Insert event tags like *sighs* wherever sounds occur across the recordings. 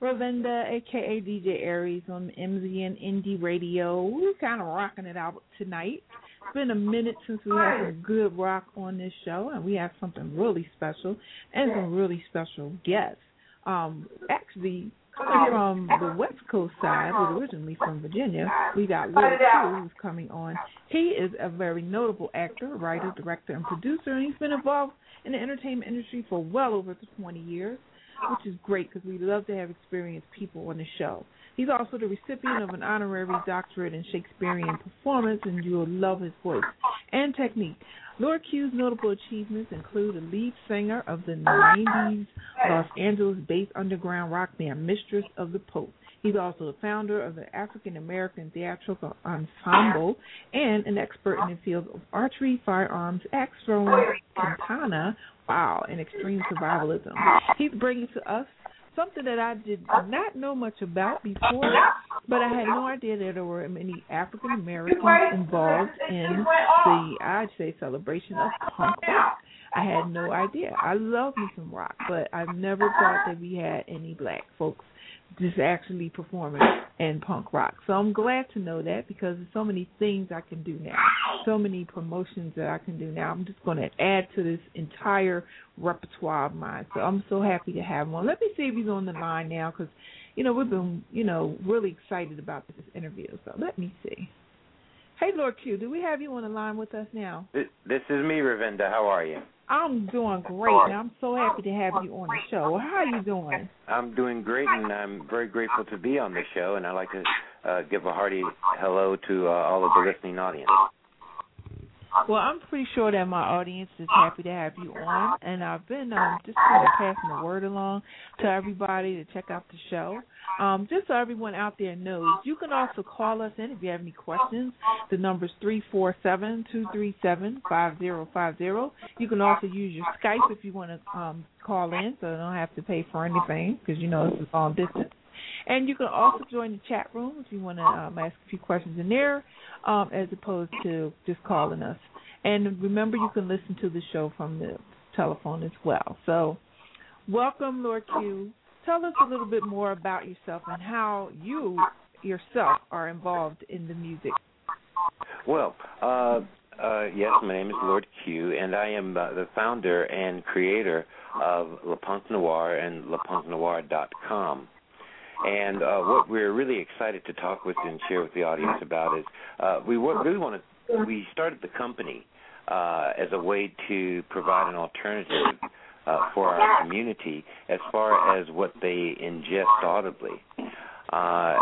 Ravinda, aka DJ Aries on MZN Indie Radio. We're kind of rocking it out tonight. It's been a minute since we had some good rock on this show, and we have something really special and some really special guests. Um, actually, from the West Coast side, was originally from Virginia, we got Lord Q who's coming on. He is a very notable actor, writer, director, and producer, and he's been involved in the entertainment industry for well over 20 years which is great because we love to have experienced people on the show. He's also the recipient of an honorary doctorate in Shakespearean performance, and you'll love his voice and technique. Lord Q's notable achievements include a lead singer of the 90s Los Angeles based underground rock band Mistress of the Pope. He's also the founder of the African American Theatrical Ensemble and an expert in the field of archery, firearms, axe throwing, katana, wow, and extreme survivalism. He's bringing to us something that I did not know much about before, but I had no idea that there were many African Americans involved in the, I'd say, celebration of punk rock. I had no idea. I love me some rock, but I've never thought that we had any black folks just actually performing in punk rock. So I'm glad to know that because there's so many things I can do now, so many promotions that I can do now. I'm just going to add to this entire repertoire of mine. So I'm so happy to have him on. Let me see if he's on the line now because, you know, we've been, you know, really excited about this interview. So let me see. Hey, Lord Q, do we have you on the line with us now? This is me, Ravinda. How are you? I'm doing great, and I'm so happy to have you on the show. How are you doing? I'm doing great, and I'm very grateful to be on the show. And I'd like to uh, give a hearty hello to uh, all of the listening audience. Well, I'm pretty sure that my audience is happy to have you on, and I've been um, just kind of passing the word along to everybody to check out the show. Um, just so everyone out there knows, you can also call us in if you have any questions. The number is three four seven two three seven five zero five zero. You can also use your Skype if you want to um, call in, so you don't have to pay for anything because you know this is long distance. And you can also join the chat room if you want to um, ask a few questions in there, um, as opposed to just calling us. And remember, you can listen to the show from the telephone as well. So, welcome, Lord Q. Tell us a little bit more about yourself and how you yourself are involved in the music. Well, uh, uh, yes, my name is Lord Q, and I am uh, the founder and creator of Le Punk Noir and LePunkNoir.com. And uh, what we're really excited to talk with and share with the audience about is uh, we really want to. We started the company uh, as a way to provide an alternative uh, for our community as far as what they ingest audibly. Uh,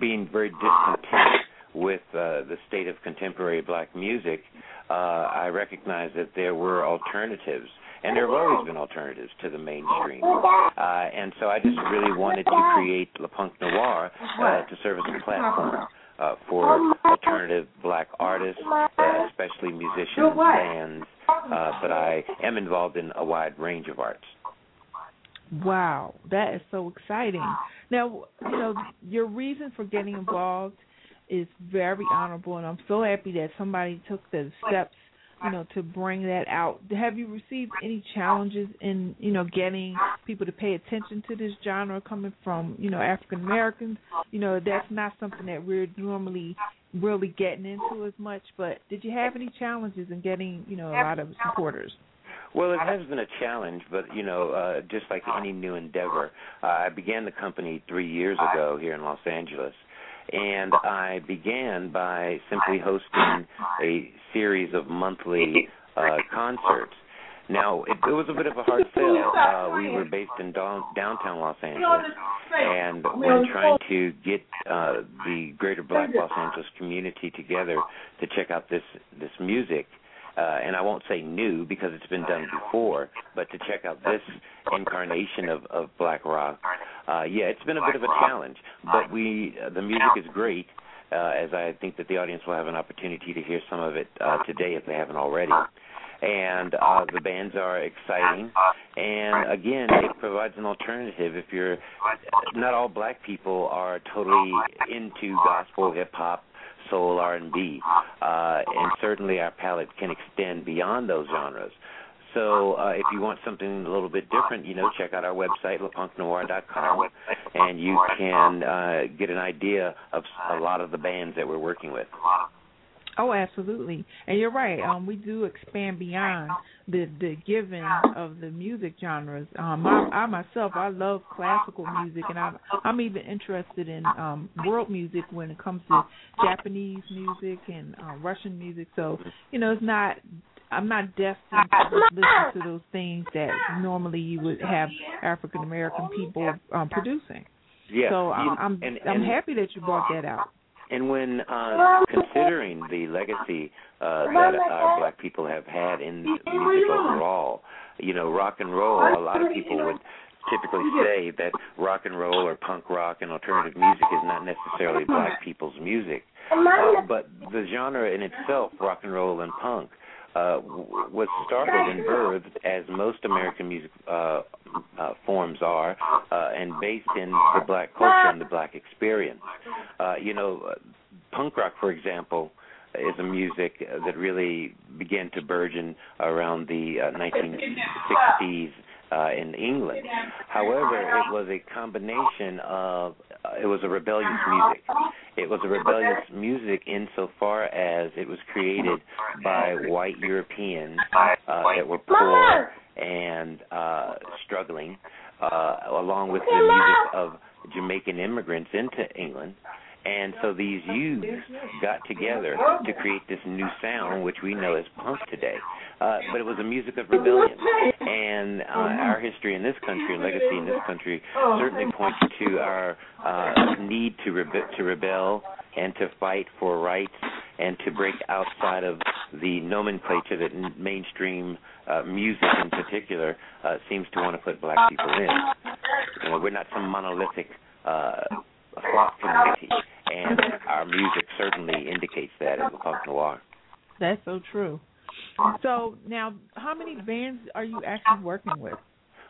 being very discontent with uh, the state of contemporary black music, I recognize that there were alternatives and there have always been alternatives to the mainstream. Uh, and so I just really wanted to create Le Punk Noir uh, to serve as a platform uh, for alternative black artists, uh, especially musicians, and bands, uh, but I am involved in a wide range of arts. Wow, that is so exciting. Now, you know, your reason for getting involved is very honorable, and I'm so happy that somebody took the steps you know to bring that out. Have you received any challenges in you know getting people to pay attention to this genre coming from you know african americans? You know that's not something that we're normally really getting into as much but did you have any challenges in getting you know a lot of supporters? Well, it has been a challenge, but you know, uh, just like any new endeavor, uh, I began the company three years ago here in Los Angeles, and I began by simply hosting a series of monthly uh, concerts. Now, it, it was a bit of a hard sell. Uh, we were based in down, downtown Los Angeles, and when trying to get uh, the greater Black Los Angeles community together to check out this this music, uh, and I won't say new because it's been done before, but to check out this incarnation of, of black rock, uh, yeah, it's been a bit of a challenge. But we, uh, the music is great, uh, as I think that the audience will have an opportunity to hear some of it uh, today if they haven't already. And uh, the bands are exciting, and again, it provides an alternative. If you're not all black people are totally into gospel, hip hop, soul, R&B, uh, and certainly our palette can extend beyond those genres. So uh, if you want something a little bit different, you know, check out our website, lepunknoir.com, and you can uh, get an idea of a lot of the bands that we're working with. Oh, absolutely, and you're right. Um, we do expand beyond the the giving of the music genres. Um, I, I myself, I love classical music, and I'm I'm even interested in um world music when it comes to Japanese music and uh, Russian music. So, you know, it's not I'm not destined to listen to those things that normally you would have African American people um, producing. Yeah. So I'm I'm, and, I'm happy that you brought that out. And when uh, considering the legacy uh, that our black people have had in music overall, you know, rock and roll, a lot of people would typically say that rock and roll or punk rock and alternative music is not necessarily black people's music. Uh, but the genre in itself, rock and roll and punk, uh, was started and birthed as most American music uh, uh, forms are, uh, and based in the black culture and the black experience. Uh, you know, punk rock, for example, is a music that really began to burgeon around the uh, 1960s uh, in England. However, it was a combination of uh, it was a rebellious music. It was a rebellious music insofar as it was created by white Europeans uh, that were poor and uh, struggling, uh, along with the music of Jamaican immigrants into England. And so these youths got together to create this new sound, which we know as punk today. Uh, but it was a music of rebellion. And uh, our history in this country and legacy in this country certainly points to our uh, need to, rebe- to rebel and to fight for rights and to break outside of the nomenclature that mainstream uh, music in particular uh, seems to want to put black people in. You know, we're not some monolithic uh, flock community, and our music certainly indicates that in the punk noir. That's so true. So now, how many bands are you actually working with?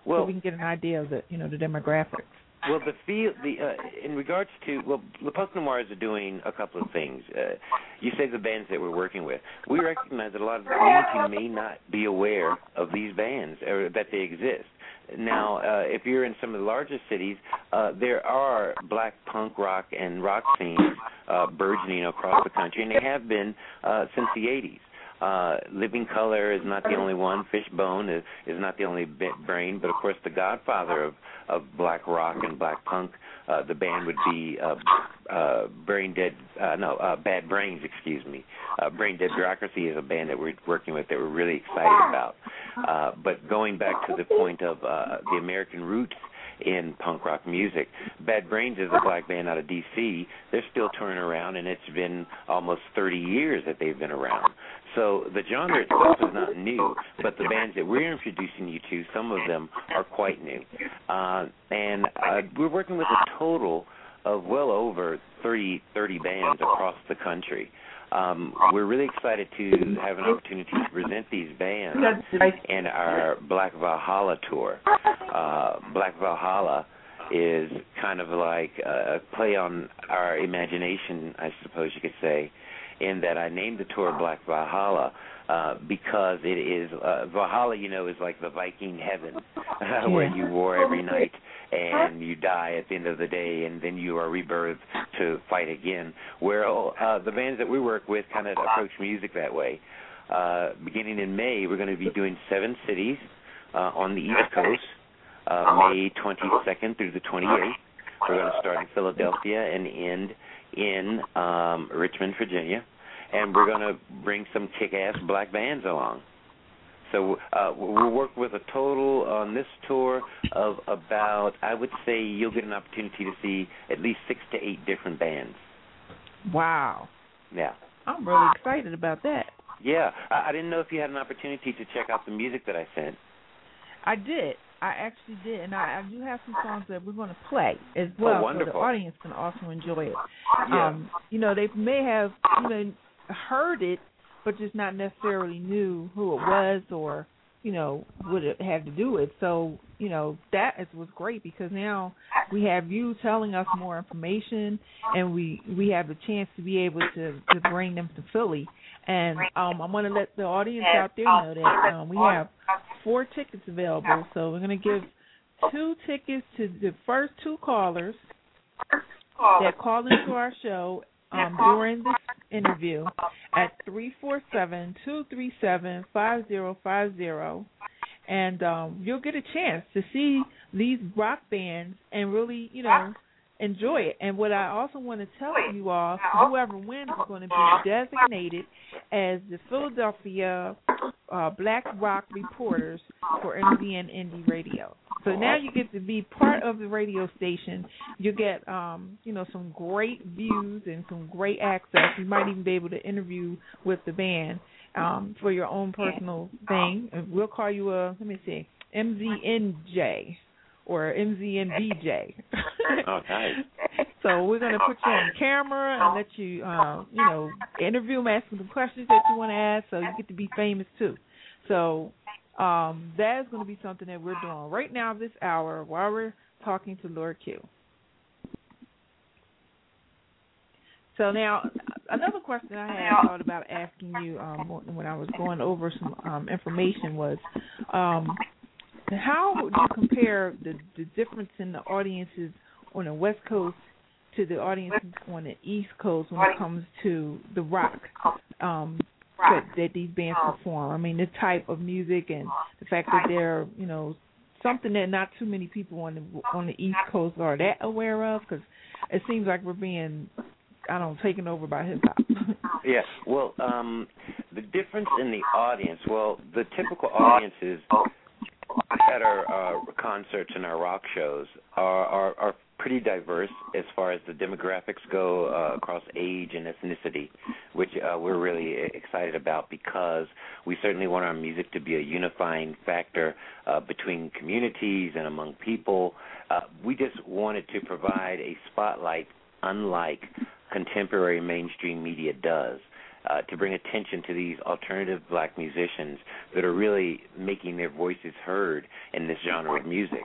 Well, so we can get an idea of the you know the demographics. Well, the feel the uh, in regards to well, the punk noirs are doing a couple of things. Uh, you say the bands that we're working with. We recognize that a lot of the community may not be aware of these bands or that they exist. Now, uh, if you're in some of the largest cities, uh, there are black punk rock and rock scenes uh, burgeoning across the country, and they have been uh, since the 80s. Uh, Living Colour is not the only one. Fishbone is, is not the only brain, but of course the godfather of of black rock and black punk, uh, the band would be uh, uh, Brain Dead. Uh, no, uh, Bad Brains. Excuse me. Uh, Brain Dead Bureaucracy is a band that we're working with that we're really excited about. Uh, but going back to the point of uh, the American roots in punk rock music. Bad Brains is a black band out of D.C. They're still touring around, and it's been almost 30 years that they've been around. So the genre itself is not new, but the bands that we're introducing you to, some of them are quite new. Uh, and uh, we're working with a total of well over 30, 30 bands across the country. Um, we're really excited to have an opportunity to present these bands in our Black Valhalla tour. Uh, Black Valhalla is kind of like a play on our imagination, I suppose you could say, in that I named the tour Black Valhalla uh, because it is uh, Valhalla, you know, is like the Viking heaven *laughs* uh, where you war every night and you die at the end of the day, and then you are rebirthed to fight again. Where uh, the bands that we work with kind of approach music that way. Uh, beginning in May, we're going to be doing seven cities uh, on the East Coast, uh, May 22nd through the 28th. We're going to start in Philadelphia and end in um, Richmond, Virginia, and we're going to bring some kick-ass black bands along. So uh, we'll work with a total on this tour of about, I would say, you'll get an opportunity to see at least six to eight different bands. Wow. Yeah. I'm really excited about that. Yeah, I, I didn't know if you had an opportunity to check out the music that I sent. I did. I actually did, and I, I do have some songs that we're going to play as well, oh, so the audience can also enjoy it. Yeah. Um, you know, they may have even heard it, but just not necessarily knew who it was or you know what it had to do with. So you know that is was great because now we have you telling us more information, and we we have the chance to be able to to bring them to Philly. And um, I want to let the audience out there know that um, we have four tickets available. So we're going to give two tickets to the first two callers that call into our show um, during this interview at three four seven two three seven five zero five zero, and um, you'll get a chance to see these rock bands and really, you know, enjoy it. And what I also want to tell you all, whoever wins is going to be designated as the Philadelphia uh, Black Rock Reporters for MZN Indie Radio. So now you get to be part of the radio station. You get, um, you know, some great views and some great access. You might even be able to interview with the band um, for your own personal thing. We'll call you a, let me see, MZNJ or MZNBJ. Oh, nice. so we're going to put you on camera and let you, uh, you know, interview them, ask them the questions that you want to ask, so you get to be famous too. So um, that is going to be something that we're doing right now this hour while we're talking to Lord Q. So now, another question I had thought about asking you um, when I was going over some um, information was, um, how would you compare the the difference in the audiences on the West Coast to the audiences on the East Coast when it comes to the rock um, that, that these bands perform? I mean, the type of music and the fact that they're you know something that not too many people on the on the East Coast are that aware of because it seems like we're being I don't taken over by hip hop. *laughs* yeah. Well, um the difference in the audience, well, the typical audiences at our uh, concerts and our rock shows are, are are pretty diverse as far as the demographics go uh, across age and ethnicity, which uh, we're really excited about because we certainly want our music to be a unifying factor uh, between communities and among people. Uh, we just wanted to provide a spotlight unlike contemporary mainstream media does. Uh, to bring attention to these alternative black musicians that are really making their voices heard in this genre of music.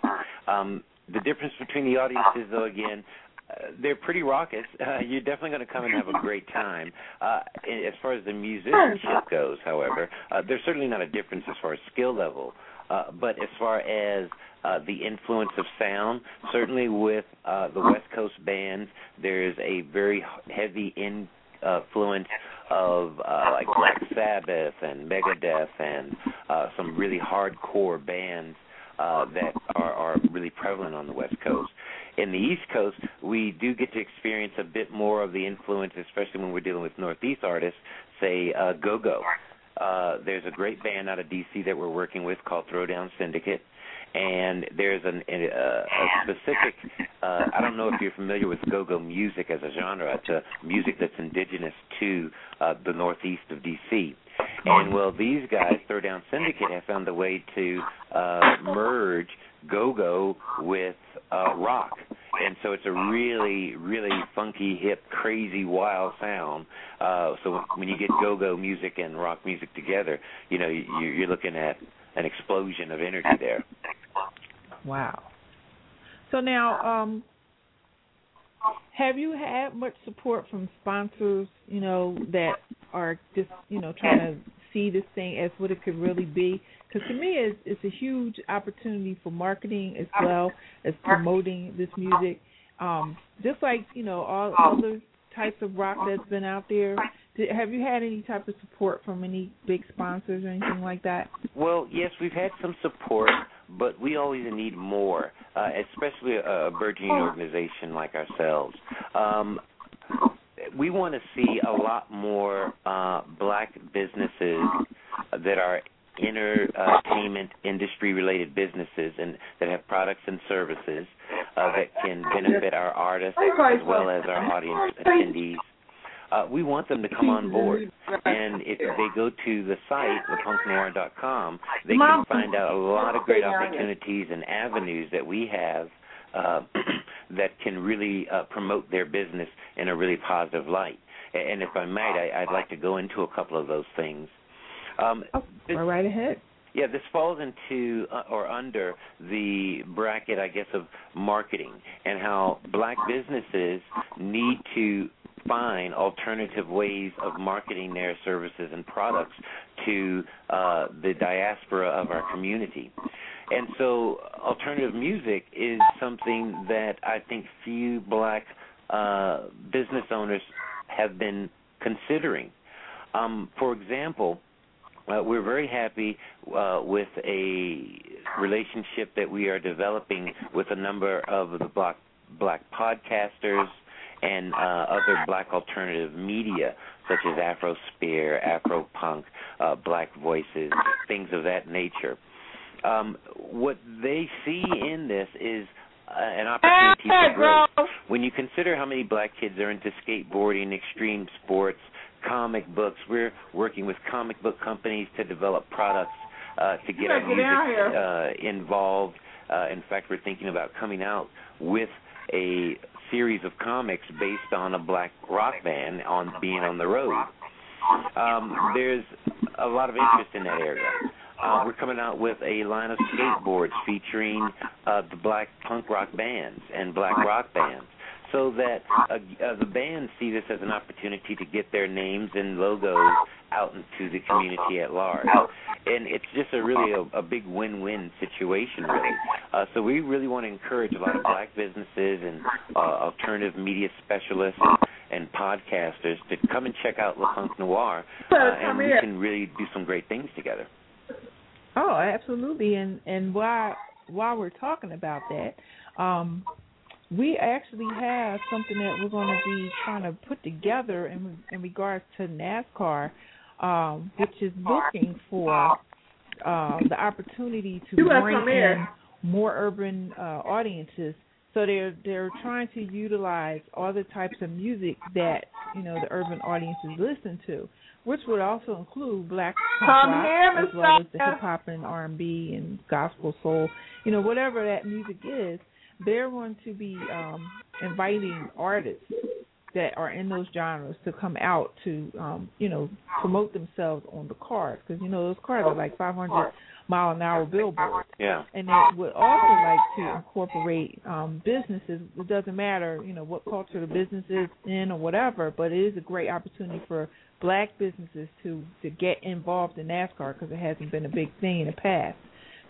Um, the difference between the audiences, though, again, uh, they're pretty raucous. *laughs* Uh, you're definitely going to come and have a great time. Uh, as far as the musicianship goes, however, uh, there's certainly not a difference as far as skill level. Uh, but as far as uh, the influence of sound, certainly with uh, the West Coast bands, there's a very heavy influence of uh, like Black Sabbath and Megadeth and uh, some really hardcore bands uh, that are, are really prevalent on the West Coast. In the East Coast, we do get to experience a bit more of the influence, especially when we're dealing with Northeast artists, say uh, Go Go. Uh, there's a great band out of DC that we're working with called Throwdown Syndicate and there's an, a, a specific. Uh, I don't know if you're familiar with go-go music as a genre. It's a music that's indigenous to uh, the northeast of DC. And well, these guys, Throwdown Syndicate, have found a way to uh, merge go-go with uh, rock, and so it's a really, really funky, hip, crazy, wild sound. Uh, so when you get go-go music and rock music together, you know you, you're looking at an explosion of energy there. Wow. So now, um, have you had much support from sponsors, you know, that are just, you know, trying to see this thing as what it could really be? Because to me, it's, it's a huge opportunity for marketing as well as promoting this music. Um, just like, you know, all other types of rock that's been out there. Have you had any type of support from any big sponsors or anything like that? Well, yes, we've had some support but we always need more, uh, especially a, a burgeoning organization like ourselves. Um, we want to see a lot more uh, black businesses that are entertainment industry related businesses and that have products and services uh, that can benefit our artists as well as our audience attendees uh, we want them to come on *laughs* board. And if they go to the site, lepunknoir.com, they can find out a lot of great opportunities and avenues that we have uh, *clears throat* that can really uh, promote their business in a really positive light. And if I might, I, would like to go into a couple of those things. Um, oh, this, go right ahead. Yeah, this falls into uh, or under the bracket, I guess, of marketing and how black businesses need to find alternative ways of marketing their services and products to uh, the diaspora of our community. And so, alternative music is something that I think few black uh, business owners have been considering. Um, for example, uh, we're very happy uh, with a relationship that we are developing with a number of the black black podcasters and uh, other black alternative media such as Afrosphere, Afropunk, uh, Black Voices, things of that nature. Um, what they see in this is uh, an opportunity for growth. When you consider how many black kids are into skateboarding, extreme sports, comic books, we're working with comic book companies to develop products uh, to get our music uh, involved. Uh, in fact, we're thinking about coming out with a series of comics based on a black rock band on being on the road. Um, there's a lot of interest in that area. Uh, we're coming out with a line of skateboards featuring uh, the black punk rock bands and black rock bands. So that uh, the bands see this as an opportunity to get their names and logos out into the community at large. And it's just a really a, a big win-win situation, really. Uh, so we really want to encourage a lot of black businesses and uh, alternative media specialists and podcasters to come and check out Le Punk Noir, uh, and we can really do some great things together. Oh, absolutely. And and while while we're talking about that, um, we actually have something that we're going to be trying to put together in in regards to NASCAR, um, which is looking for uh, the opportunity to bring in more urban uh, audiences. So they're they're trying to utilize all the types of music that you know the urban audiences listen to which would also include black pop rock as well as the hip hop and R and B and gospel soul, you know, whatever that music is. They're going to be um, inviting artists that are in those genres to come out to, um, you know, promote themselves on the cars because you know those cars are like 500 mile an hour billboards. Yeah. And they would also like to incorporate um, businesses. It doesn't matter, you know, what culture the business is in or whatever, but it is a great opportunity for black businesses to to get involved in NASCAR because it hasn't been a big thing in the past.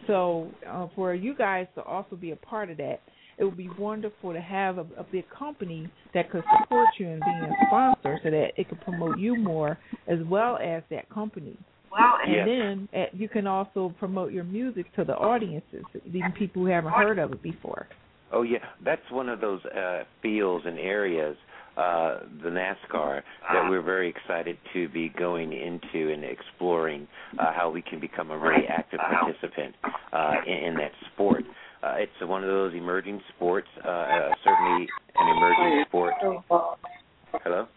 So uh, for you guys to also be a part of that, it would be wonderful to have a, a big company that could support you in being a sponsor, so that it could promote you more as well as that company. Well, and yes. then uh, you can also promote your music to the audiences, even people who haven't heard of it before. Oh yeah, that's one of those uh, fields and areas uh, the NASCAR that we're very excited to be going into and exploring uh, how we can become a really active participant uh, in, in that sport. Uh, it's one of those emerging sports, uh, uh, certainly an emerging sport. Hello?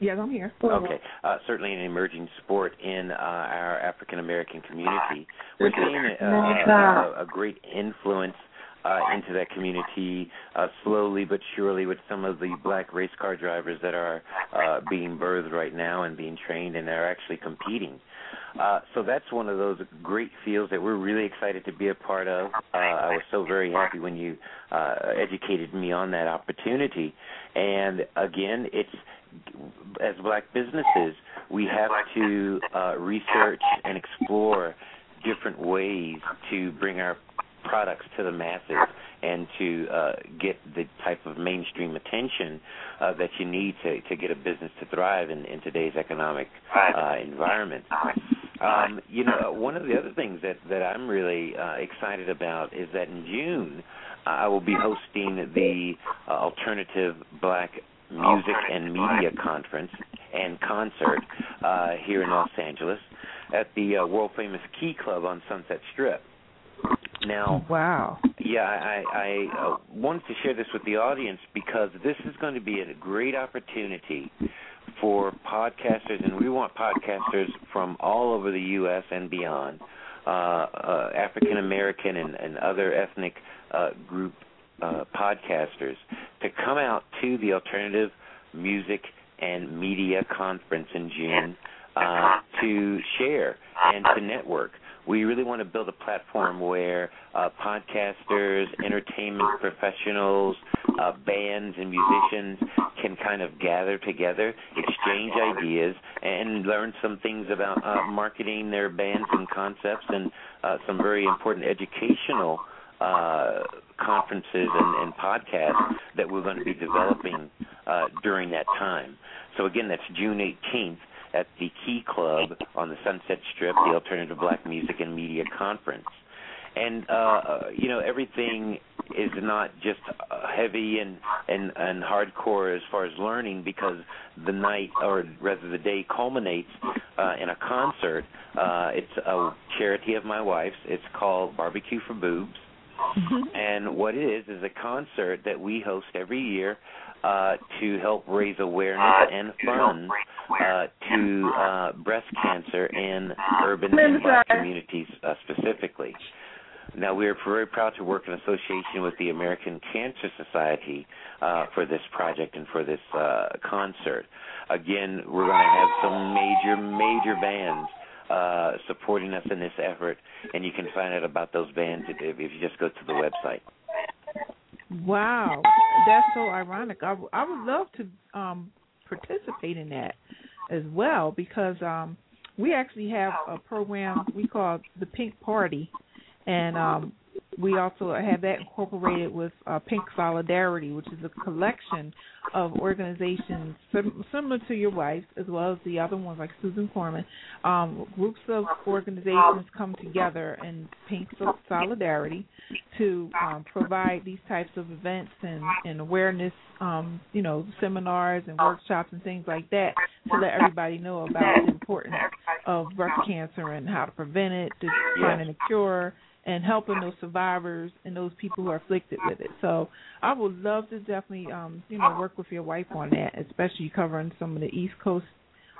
Yes, I'm here. Okay, uh, certainly an emerging sport in uh, our African American community. We're seeing uh, a, a great influence uh, into that community uh, slowly but surely with some of the black race car drivers that are uh, being birthed right now and being trained and are actually competing. Uh, so that's one of those great fields that we're really excited to be a part of. Uh, I was so very happy when you uh, educated me on that opportunity. And again, it's as black businesses, we have to uh, research and explore different ways to bring our products to the masses and to uh, get the type of mainstream attention uh, that you need to, to get a business to thrive in, in today's economic uh, environment. Um, you know, one of the other things that, that I'm really uh, excited about is that in June I will be hosting the uh, Alternative Black Music and Media Conference and concert uh, here in Los Angeles at the uh, world famous Key Club on Sunset Strip. Now, wow. Yeah, I, I uh, wanted to share this with the audience because this is going to be a great opportunity for podcasters, and we want podcasters from all over the U.S. and beyond, uh, uh, African American and, and other ethnic uh, group uh, podcasters, to come out to the Alternative Music and Media Conference in June uh, to share and to network we really want to build a platform where uh, podcasters, entertainment professionals, uh, bands, and musicians can kind of gather together, exchange ideas, and learn some things about uh, marketing their bands and concepts, and uh, some very important educational uh, conferences and, and podcasts that we're going to be developing uh, during that time. So again, that's June 18th at the Key Club on the Sunset Strip, the Alternative Black Music and Media Conference. And uh, uh, you know everything is not just uh, heavy and, and and hardcore as far as learning because the night or rather the day culminates uh, in a concert. Uh, it's a charity of my wife's. It's called Barbecue for Boobs. Mm-hmm. And what it is is a concert that we host every year uh, to help raise awareness and funds uh, to uh, breast cancer in urban and black communities uh, specifically. Now, we are very proud to work in association with the American Cancer Society uh, for this project and for this uh, concert. Again, we're going to have some major, major bands uh, supporting us in this effort, and you can find out about those bands if, if you just go to the website. Wow, that's so ironic. I, I would love to um participate in that as well because um we actually have a program we call the Pink Party, and um we also have that incorporated with uh, Pink Solidarity, which is a collection of organizations sim- similar to your wife, as well as the other ones like Susan Komen. Um, groups of organizations come together in Pink Solidarity to um, provide these types of events and, and awareness, um, you know, seminars and workshops and things like that to let everybody know about the importance of breast cancer and how to prevent it, to finding a cure and helping those survivors and those people who are afflicted with it. So I would love to definitely um, you know, work with your wife on that, especially covering some of the East Coast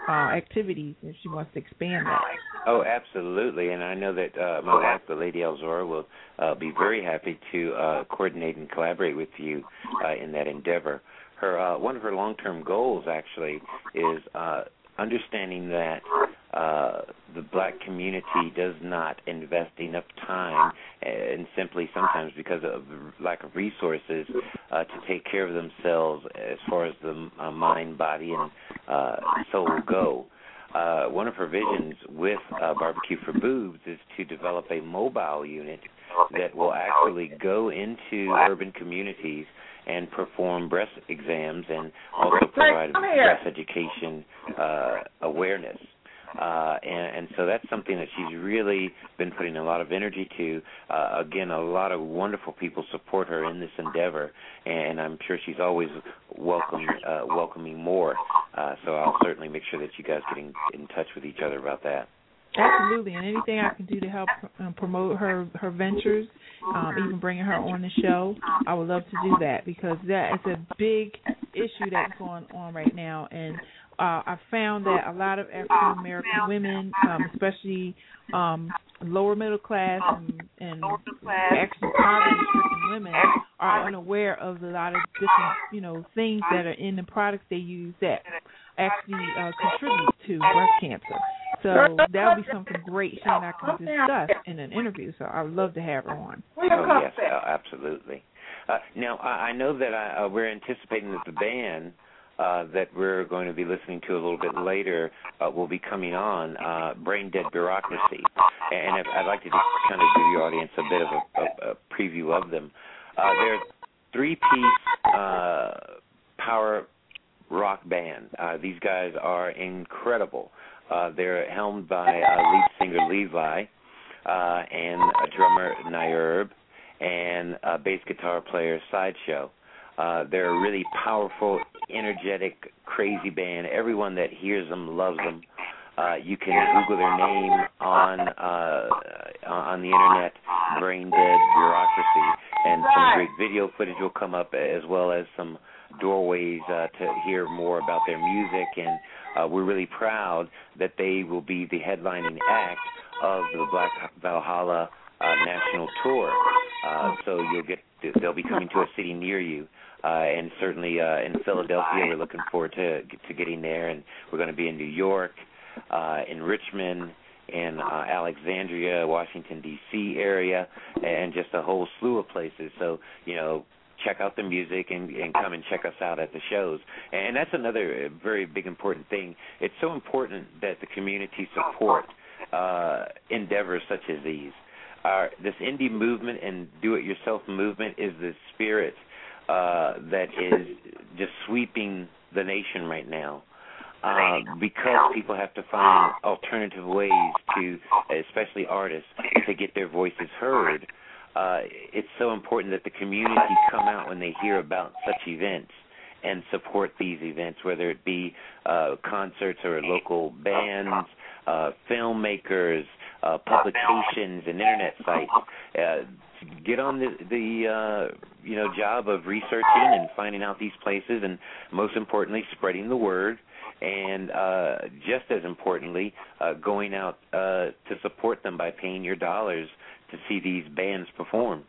uh activities if she wants to expand that. Oh, absolutely. And I know that uh my wife, the Lady Elzora, will uh be very happy to uh coordinate and collaborate with you uh in that endeavor. Her uh one of her long term goals actually is uh understanding that uh, the black community does not invest enough time and simply sometimes because of lack of resources uh, to take care of themselves as far as the uh, mind, body, and uh, soul go. Uh, one of her visions with uh, Barbecue for Boobs is to develop a mobile unit that will actually go into urban communities and perform breast exams and also provide breast education uh, awareness. Uh, and, and so that's something that she's really been putting a lot of energy to. Uh, again, a lot of wonderful people support her in this endeavor, and I'm sure she's always welcome uh, welcoming more. Uh, so I'll certainly make sure that you guys get in, in touch with each other about that. Absolutely, and anything I can do to help um, promote her her ventures, um, even bringing her on the show, I would love to do that because that is a big issue that's going on right now, and uh, I found that a lot of African American women, um, especially um, lower middle class and, and actually poverty-stricken women, are unaware of a lot of different, you know, things that are in the products they use that actually uh, contribute to breast cancer. So that would be something great she and I can discuss in an interview. So I would love to have her on. Oh yes, uh, absolutely. Uh, now I, I know that I, uh, we're anticipating that the band uh, that we're going to be listening to a little bit later uh, will be coming on, uh, Brain Dead Bureaucracy. And if, I'd like to just kind of give your audience a bit of a, a, a preview of them. Uh, they're three-piece uh, power rock band. Uh, these guys are incredible. Uh, they're helmed by uh, lead singer Levi uh, and a drummer Nayurb and a bass guitar player Sideshow. Uh, they're a really powerful, energetic, crazy band. Everyone that hears them loves them. Uh, you can Google their name on uh, on the internet, Brain Dead Bureaucracy, and some great video footage will come up, as well as some doorways uh, to hear more about their music. And uh, we're really proud that they will be the headlining act of the Black Valhalla uh, national tour. Uh, so you'll get they'll be coming to a city near you. Uh, and certainly uh, in Philadelphia, we're looking forward to to getting there, and we're going to be in New York, uh, in Richmond, in uh, Alexandria, Washington D.C. area, and just a whole slew of places. So you know, check out the music and, and come and check us out at the shows. And that's another very big important thing. It's so important that the community support uh, endeavors such as these. Our, this indie movement and do-it-yourself movement is the spirit uh, that is just sweeping the nation right now. Uh, because people have to find alternative ways to, especially artists, to get their voices heard. Uh, it's so important that the community come out when they hear about such events and support these events, whether it be uh, concerts or local bands, uh, filmmakers, uh, publications, and internet *laughs* sites. Uh, get on the the uh, you know job of researching and finding out these places, and most importantly, spreading the word. And uh, just as importantly, uh, going out uh, to support them by paying your dollars to see these bands perform.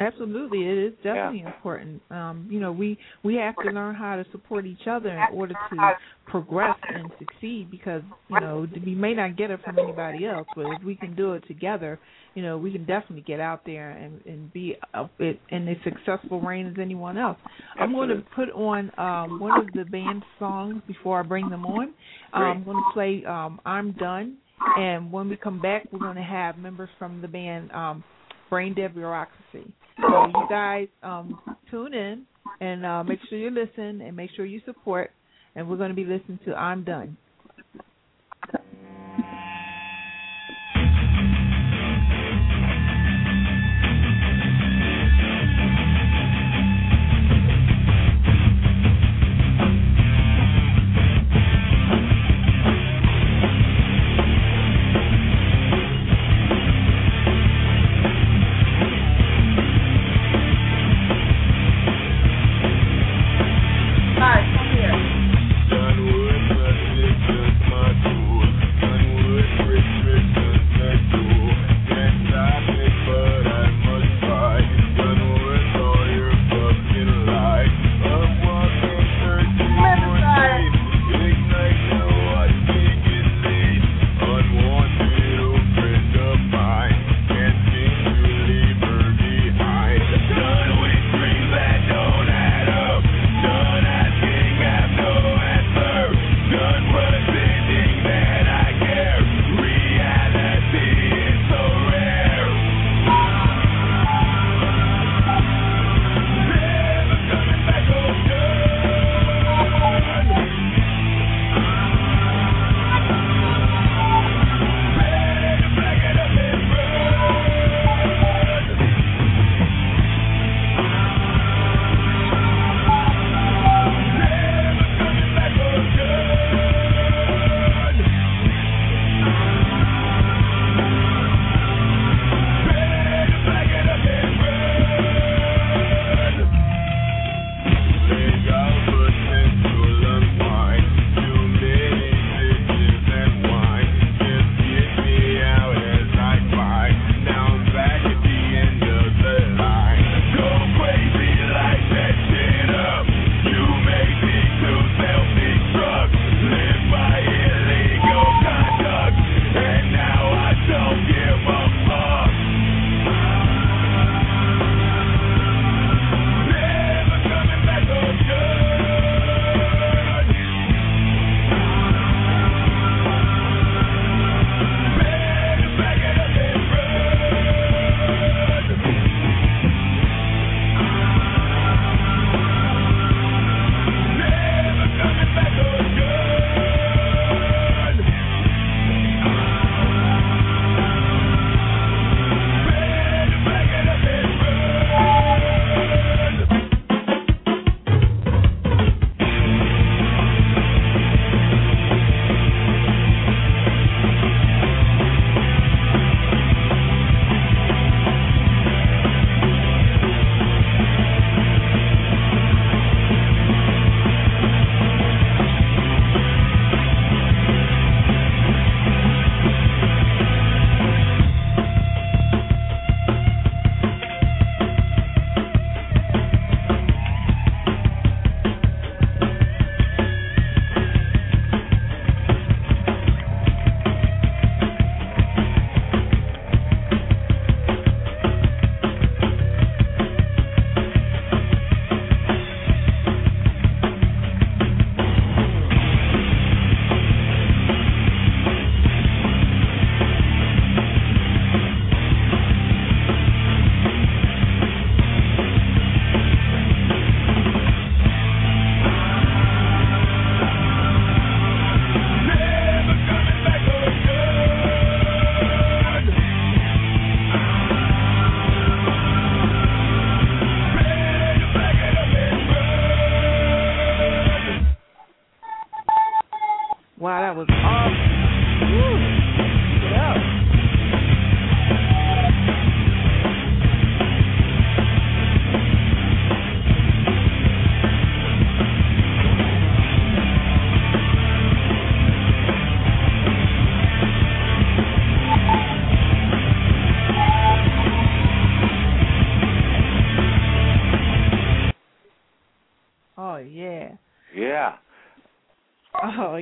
Absolutely, it is definitely yeah. important. Um, you know, we we have to learn how to support each other in order to progress and succeed. Because you know, we may not get it from anybody else, but if we can do it together, you know, we can definitely get out there and and be in a successful reign as anyone else. I'm going to put on um, one of the band songs before I bring them on. Um, I'm going to play um, "I'm Done," and when we come back, we're going to have members from the band um, Brain Dead Bureaucracy. So you guys um, tune in and uh, make sure you listen and make sure you support. And we're going to be listening to I'm Done.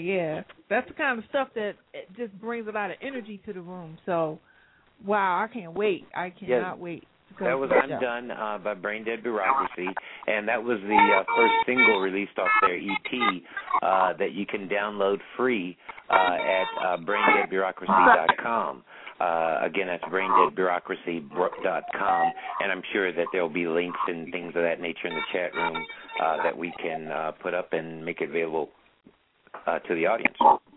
Yeah, that's the kind of stuff that it just brings a lot of energy to the room. So, wow, I can't wait. I cannot Yeah. wait. That was the. Undone uh, by Brain Dead Bureaucracy, and that was the uh, first single released off their EP uh, that you can download free uh, at uh, braindeadbureaucracy.com. Uh, again, that's braindeadbureaucracy.com, and I'm sure that there'll be links and things of that nature in the chat room uh, that we can uh, put up and make it available uh, to the audience.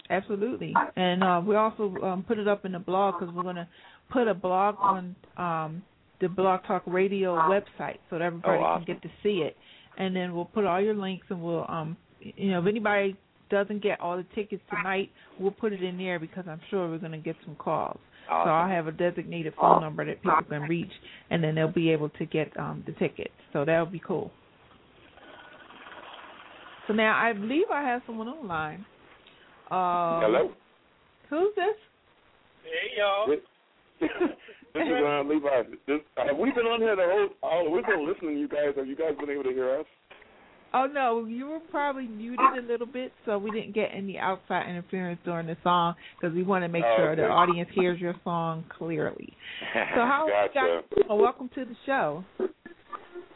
Absolutely, and uh, we also um, put it up in the blog because we're going to put a blog on um, the Blog Talk Radio website so that everybody Oh, awesome. can get to see it. And then we'll put all your links, and we'll, um, you know, if anybody doesn't get all the tickets tonight, we'll put it in there because I'm sure we're going to get some calls. So I'll have a designated phone number that people can reach, and then they'll be able to get um, the tickets. So that'll be cool. So now I believe I have someone online. Uh, Hello. Who's this? Hey y'all. This, *laughs* this is uh, Levi. This, have we been on here the whole? Oh, we've been listening. to You guys, have you guys been able to hear us? Oh no, you were probably muted a little bit, so we didn't get any outside interference during the song because we want to make Oh, sure the audience hears your song clearly. *laughs* So how Gotcha. guys? Well, welcome to the show.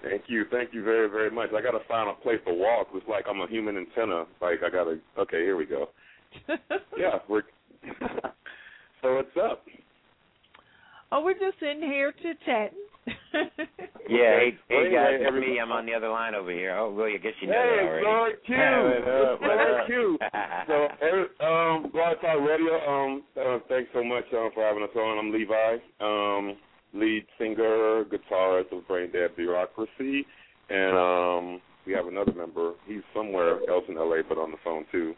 Thank you, thank you very, very much. I gotta find a place to walk. It's like I'm a human antenna. Like I gotta. Okay, here we go. *laughs* Yeah, we're. so what's up? oh, we're just sitting here chit chatting. *laughs* Yeah, hey, hey Well, guys, anyway, it's everybody- me. I'm on the other line over here. Oh, well, I guess you know Hey, that already. Lord Q. *laughs* What up, what Lord up? Q. So, every- um, Blog Talk Radio. Um, uh, thanks so much um, for having us on. I'm Levi, um, lead singer, guitarist of Brain Dead Bureaucracy, and um, we have another member. He's somewhere else in LA, but on the phone too.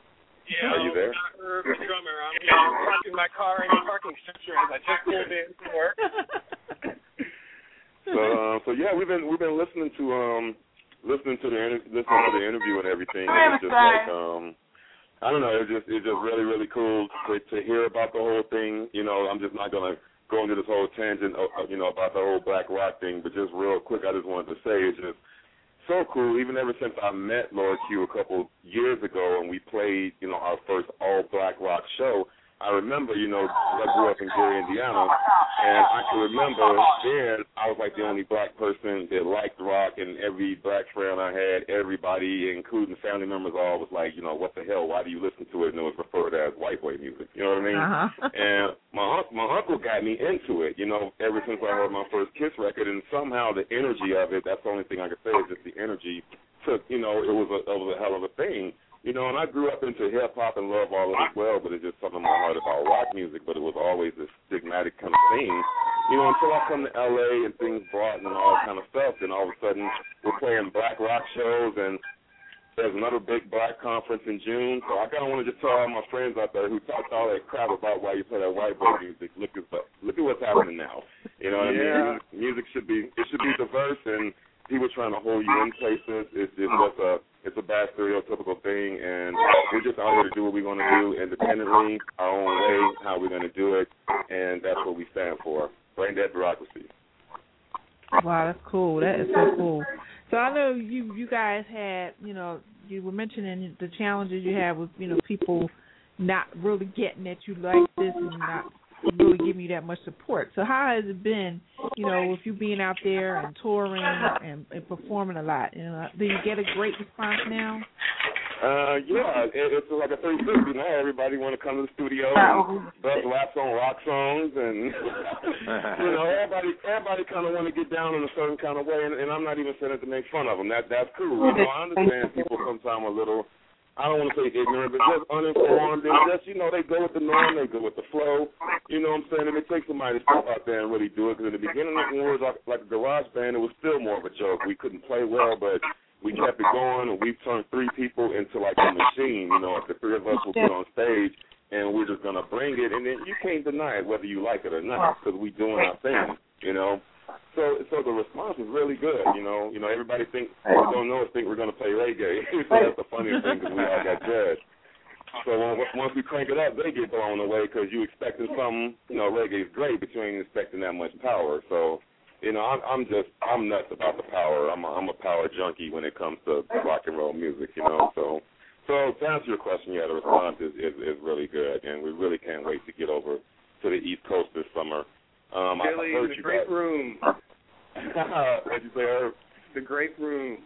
Yeah, Are you there? I'm Herb, the drummer. I'm uh, parking my car in the parking structure as I just pulled in from work. *laughs* So, um, so yeah, we've been we've been listening to um listening to the inter- listening to the interview and everything. And it's just like um I don't know, it's just it's just really really cool to to hear about the whole thing. You know, I'm just not gonna go into this whole tangent, uh, uh, you know, about the whole black rock thing. But just real quick, I just wanted to say it's just so cool. Even ever since I met Lord Q a couple years ago, and we played, you know, our first all black rock show. I remember, you know, I grew up in Gary, Indiana, and I can remember then I was like the only black person that liked rock, and every black friend I had, everybody, including family members, all was like, you know, what the hell? Why do you listen to it? And it was referred as white boy music. You know what I mean? Uh-huh. and my my uncle got me into it, you know, ever since I heard my first Kiss record, and somehow the energy of it—that's the only thing I can say is just the energy took, you know, it was a it was a hell of a thing, you know. And I grew up into hip hop and love all of it as well, but it's just something in my heart about rock music. But it was always this stigmatic kind of thing, you know, until I come to LA and things broaden and all that kind of stuff. Then all of a sudden we're playing black rock shows and there's another big black conference in June, so I kind of want to just tell all my friends out there who talked all that crap about why you play that white boy music. Look at look at what's happening now. You know what I mean? Music should be it should be diverse, and people trying to hold you in places is is just oh. a it's a bad stereotypical thing, and we're just out here to do what we want to do independently, our own way, how we're going to do it, and that's what we stand for. Brain dead bureaucracy. Wow, that's cool. That is so cool. So I know you you guys had, you know, you were mentioning the challenges you have with, you know, people not really getting that you like this and not really giving you that much support. So how has it been, you know, with you being out there and touring and, and performing a lot? You know, do you get a great response now? Uh, yeah, it, it's like a 360 now. Everybody want to come to the studio and bust laps on rock songs, and *laughs* you know, everybody everybody kind of want to get down in a certain kind of way. And, and I'm not even saying it to make fun of them. That that's cool. You know, I understand people sometimes a little. I don't want to say ignorant, but just uninformed and just you know they go with the norm, they go with the flow. You know what I'm saying? And it takes somebody to step out there and really do it. Because in the beginning, we were like, like a garage band, it was still more of a joke. We couldn't play well, but we kept it going, and we've turned three people into like a machine. You know, if the three of us will get on stage, and we're just gonna bring it, and then you can't deny it whether you like it or not, because we're doing our thing. You know. So, so the response is really good. You know, you know, everybody think don't know us think we're gonna play reggae. *laughs* so that's the funniest thing because we all got judged. So once we crank it up, they get blown away because you expecting something. You know, reggae is great, but you ain't expecting that much power. So, you know, I'm, I'm just I'm nuts about the power. I'm a, I'm a power junkie when it comes to rock and roll music. You know, so So to answer your question, yeah, the response is, is is really good, and we really can't wait to get over to the East Coast this summer. Um, Billy, I heard the you great guys. room. *laughs* What'd you say, Herb? The Grape Room.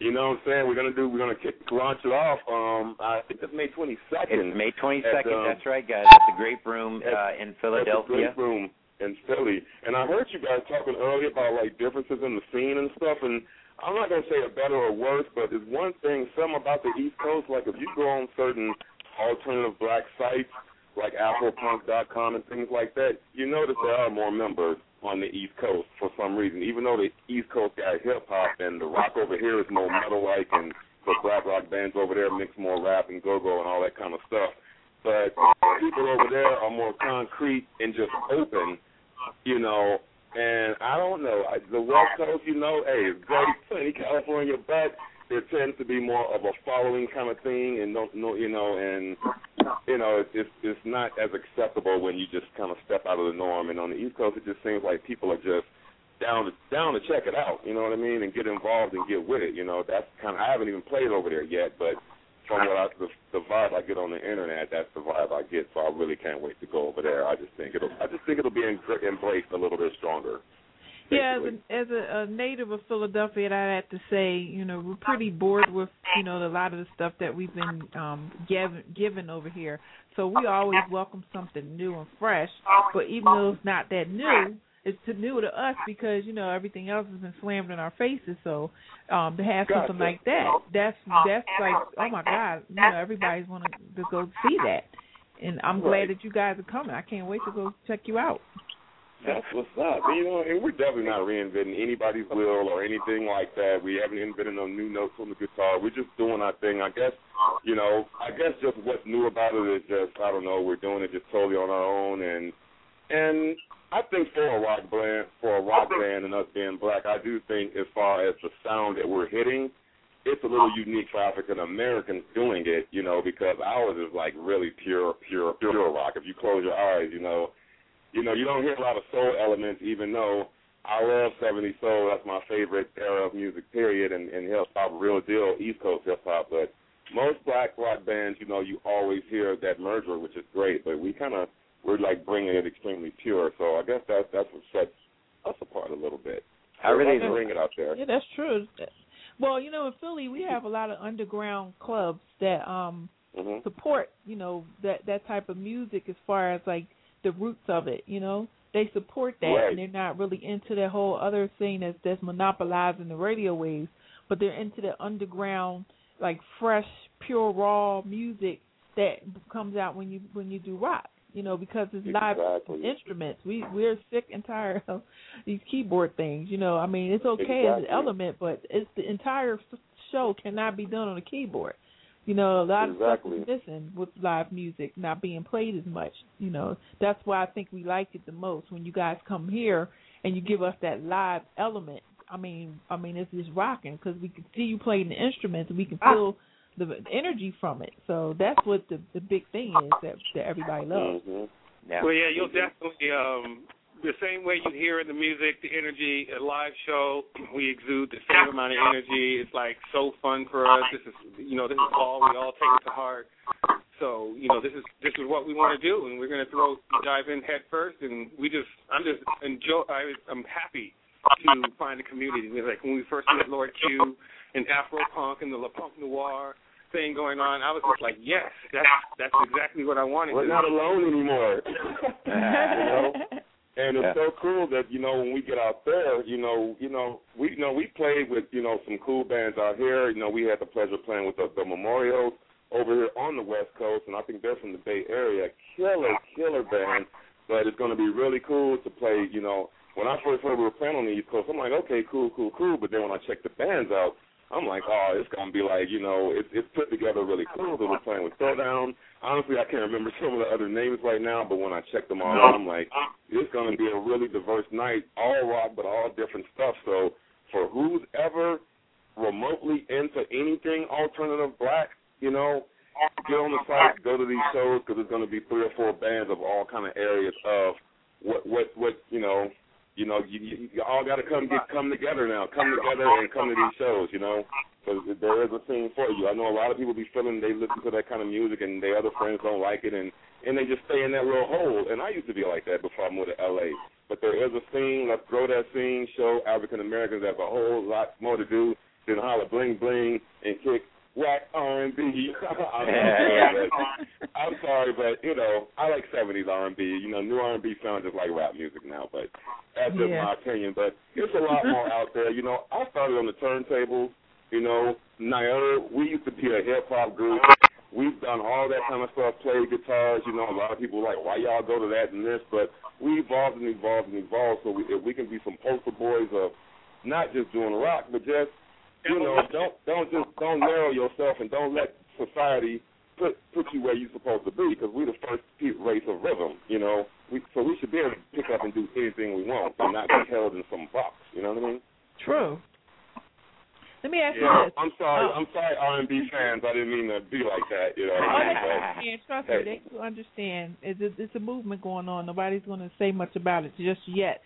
You know what I'm saying? We're gonna do. We're gonna kick, launch it off. Um, I think it's May 22nd. It's May 22nd. At, um, That's right, guys. At the Grape Room at- uh, in At the Philadelphia. Grape Room in Philly. And I heard you guys talking earlier about like differences in the scene and stuff. And I'm not gonna say it better or worse, but there's one thing, some about the East Coast. Like if you go on certain alternative black sites like Afropunk.com and things like that, you notice there are more members on the East Coast for some reason. Even though the East Coast got hip hop and the rock over here is more metal like, and the black rock bands over there mix more rap and go go and all that kind of stuff. But people over there are more concrete and just open, you know. And I don't know. The West Coast, you know, hey, it's great, plenty California, but there tends to be more of a following kind of thing, and don't know, you know, and you know, it's, it's it's not as acceptable when you just kind of step out of the norm. And on the East Coast, it just seems like people are just down to down to check it out. You know what I mean? And get involved and get with it. You know, that's kind of I haven't even played over there yet, but from what I, the, the vibe I get on the internet, that's the vibe I get. So I really can't wait to go over there. I just think it'll I just think it'll be embraced a little bit stronger. Yeah, as a, as a, a native of Philadelphia, I have to say, you know, we're pretty bored with, you know, a lot of the stuff that we've been um given given over here. So we always welcome something new and fresh. But even though it's not that new, it's too new to us because you know everything else has been slammed in our faces. So um to have something like that, that's that's like, oh my God, you know, everybody's wanting to go see that. And I'm glad Right. that you guys are coming. I can't wait to go check you out. That's what's up. You know, and we're definitely not reinventing anybody's wheel or anything like that. We haven't invented no new notes on the guitar. We're just doing our thing. I guess, you know, I guess just what's new about it is just I don't know. We're doing it just totally on our own, and and I think for a rock band, for a rock band, and us being black, I do think as far as the sound that we're hitting, it's a little unique for African Americans doing it. You know, because ours is like really pure, pure, pure rock. If you close your eyes, you know you know, you don't hear a lot of soul elements, even though I love 70s soul. That's my favorite era of music, period, and, and hip hop, real deal, East Coast hip hop. But most black rock bands, you know, you always hear that merger, which is great. But we kind of we're like bringing it extremely pure. So I guess that's that's what sets us apart a little bit. I really Let's bring it out there. Yeah, that's true. Well, you know, in Philly, we have a lot of underground clubs that um hmm support, you know, that that type of music as far as like the roots of it. You know, they support that, Right. and they're not really into that whole other thing that's that's monopolizing the radio waves, but they're into the underground, like fresh, pure, raw music that comes out when you when you do rock. You know, because it's live instruments. We we're sick and tired of these keyboard things. You know, I mean, it's okay as an element, but it's the entire show cannot be done on a keyboard. You know, a lot of stuff Exactly. is missing with live music not being played as much. You know, that's why I think we like it the most when you guys come here and you give us that live element. I mean, I mean, it's just rocking because we can see you playing the instruments and we can feel the, the energy from it. So that's what the the big thing is that that everybody loves. hmm Yeah. Well, yeah, you'll definitely um the same way you hear in the music, the energy, a live show, *clears throat* we exude the same amount of energy. It's like so fun for us. This is, you know, this is all we all take it to heart. So, you know, this is this is what we want to do, and we're going to throw dive in head first. And we just, I'm just enjoy. I, I'm happy to find a community. Like when we first met Lord Q and Afro Punk and the Le Punk Noir thing going on, I was just like, yes, that's that's exactly what I wanted. We're not alone anymore. *laughs* *laughs* you know? And it's Yeah. so cool that you know when we get out there, you know, you know, we you know we played with you know some cool bands out here. You know, we had the pleasure of playing with the, the Memorials over here on the West Coast, and I think they're from the Bay Area. Killer, killer band. But it's going to be really cool to play. You know, when I first heard we were playing on the East Coast, I'm like, okay, cool, cool, cool. But then when I checked the bands out, I'm like, oh, it's gonna be like, you know, it's it's put together really cool. That we're playing with Throwdown. Honestly, I can't remember some of the other names right now, but when I check them all out, I'm like, it's gonna be a really diverse night, all rock, but all different stuff. So for who's ever remotely into anything alternative black, you know, get on the site, go to these shows because there's gonna be three or four bands of all kind of areas of what what what you know you know, you, you, you all got to come get come together now, come together and come to these shows, you know, because there is a scene for you. I know a lot of people be feeling they listen to that kind of music and their other friends don't like it, and and they just stay in that little hole. And I used to be like that before I moved to L.A. But there is a scene. Let's grow that scene. Show African Americans have a whole lot more to do than holler bling bling and kick whack R and B. *laughs* I'm sorry, but you know I like '70s R and B. You know, new R and B sounds just like rap music now, but that's just Yeah. my opinion. But there's a lot more out there. You know, I started on the turntables. You know, Nair, we used to be a hip hop group. We've done all that kind of stuff, played guitars. You know, a lot of people are like, why y'all go to that and this? But we evolved and evolved and evolved. So we, if we can be some poster boys of not just doing rock, but just you know, don't don't just don't narrow yourself and don't let society put put you where you're supposed to be because we're the first race of rhythm. You know, we so we should be able to pick up and do anything we want and not be held in some box. You know what I mean? True. Let me ask Yeah. you this. I'm sorry. Oh. I'm sorry, R&B fans. I didn't mean to be like that. You know what Oh, I mean? But-. Trust me, they do understand. It's a, it's a movement going on. Nobody's going to say much about it just yet,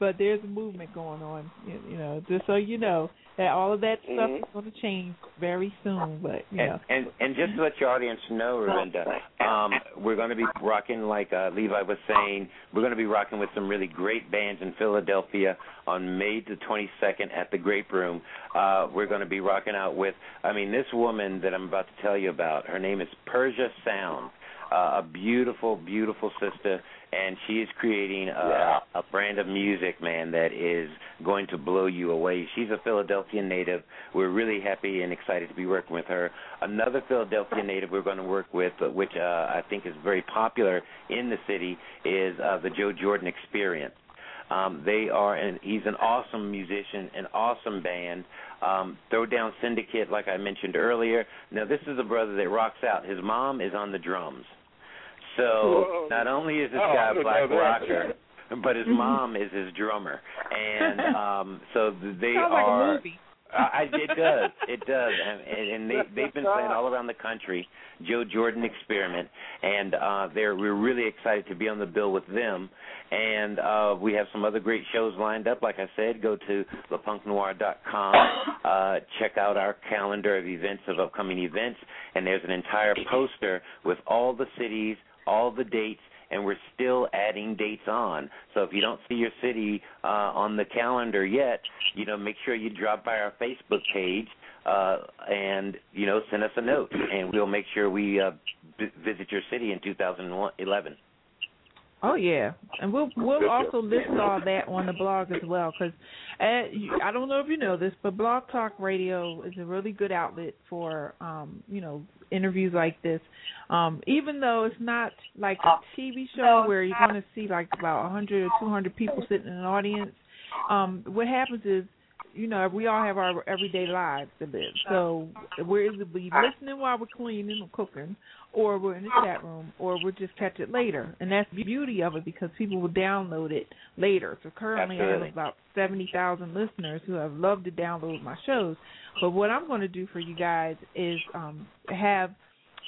but there's a movement going on. You, you know, just so you know that all of that stuff Mhm. is going to change very soon. But you know, And, and and just to let your audience know, Ravinda, um, we're going to be rocking like uh, Levi was saying. We're going to be rocking with some really great bands in Philadelphia on May the 22nd at the Grape Room. Uh, we're going to be rocking out with. I mean, this woman that I'm about to tell you about. Her name is Persia Sound. Uh, a beautiful, beautiful sister, and she is creating a, Yeah. a brand of music, man, that is going to blow you away. She's a Philadelphia native. We're really happy and excited to be working with her. Another Philadelphia native we're going to work with, which uh, I think is very popular in the city, is uh, the Joe Jordan Experience. Um, they are, and he's an awesome musician, an awesome band. Um, Throwdown Syndicate, like I mentioned earlier. Now, this is a brother that rocks out. His mom is on the drums. So Whoa. not only is this Oh, guy I a didn't black rocker, but his mom is his drummer, and *laughs* um, so they sounds like are. a movie. Uh, it does, it does, and, and they *laughs* they've been playing all around the country. Joe Jordan Experiment, and uh, they're we're really excited to be on the bill with them. And uh, we have some other great shows lined up. Like I said, go to lepunknoir.com, *laughs* uh, check out our calendar of events of upcoming events, and there's an entire poster with all the cities, all the dates, and we're still adding dates on. So if you don't see your city uh, on the calendar yet, you know, make sure you drop by our Facebook page uh, and you know send us a note, and we'll make sure we uh, v- visit your city in 2011. Oh yeah, and we'll we'll also list all that on the blog as well. Because I don't know if you know this, but Blog Talk Radio is a really good outlet for um, you know interviews like this. Um, even though it's not like a TV show where you're going to see like about 100 or 200 people sitting in an audience. Um, what happens is you know, we all have our everyday lives to live. So we're either be listening while we're cleaning or cooking, or we're in the chat room, or we'll just catch it later. And that's the beauty of it because people will download it later. So currently I have about 70,000 listeners who have loved to download my shows. But what I'm going to do for you guys is um, have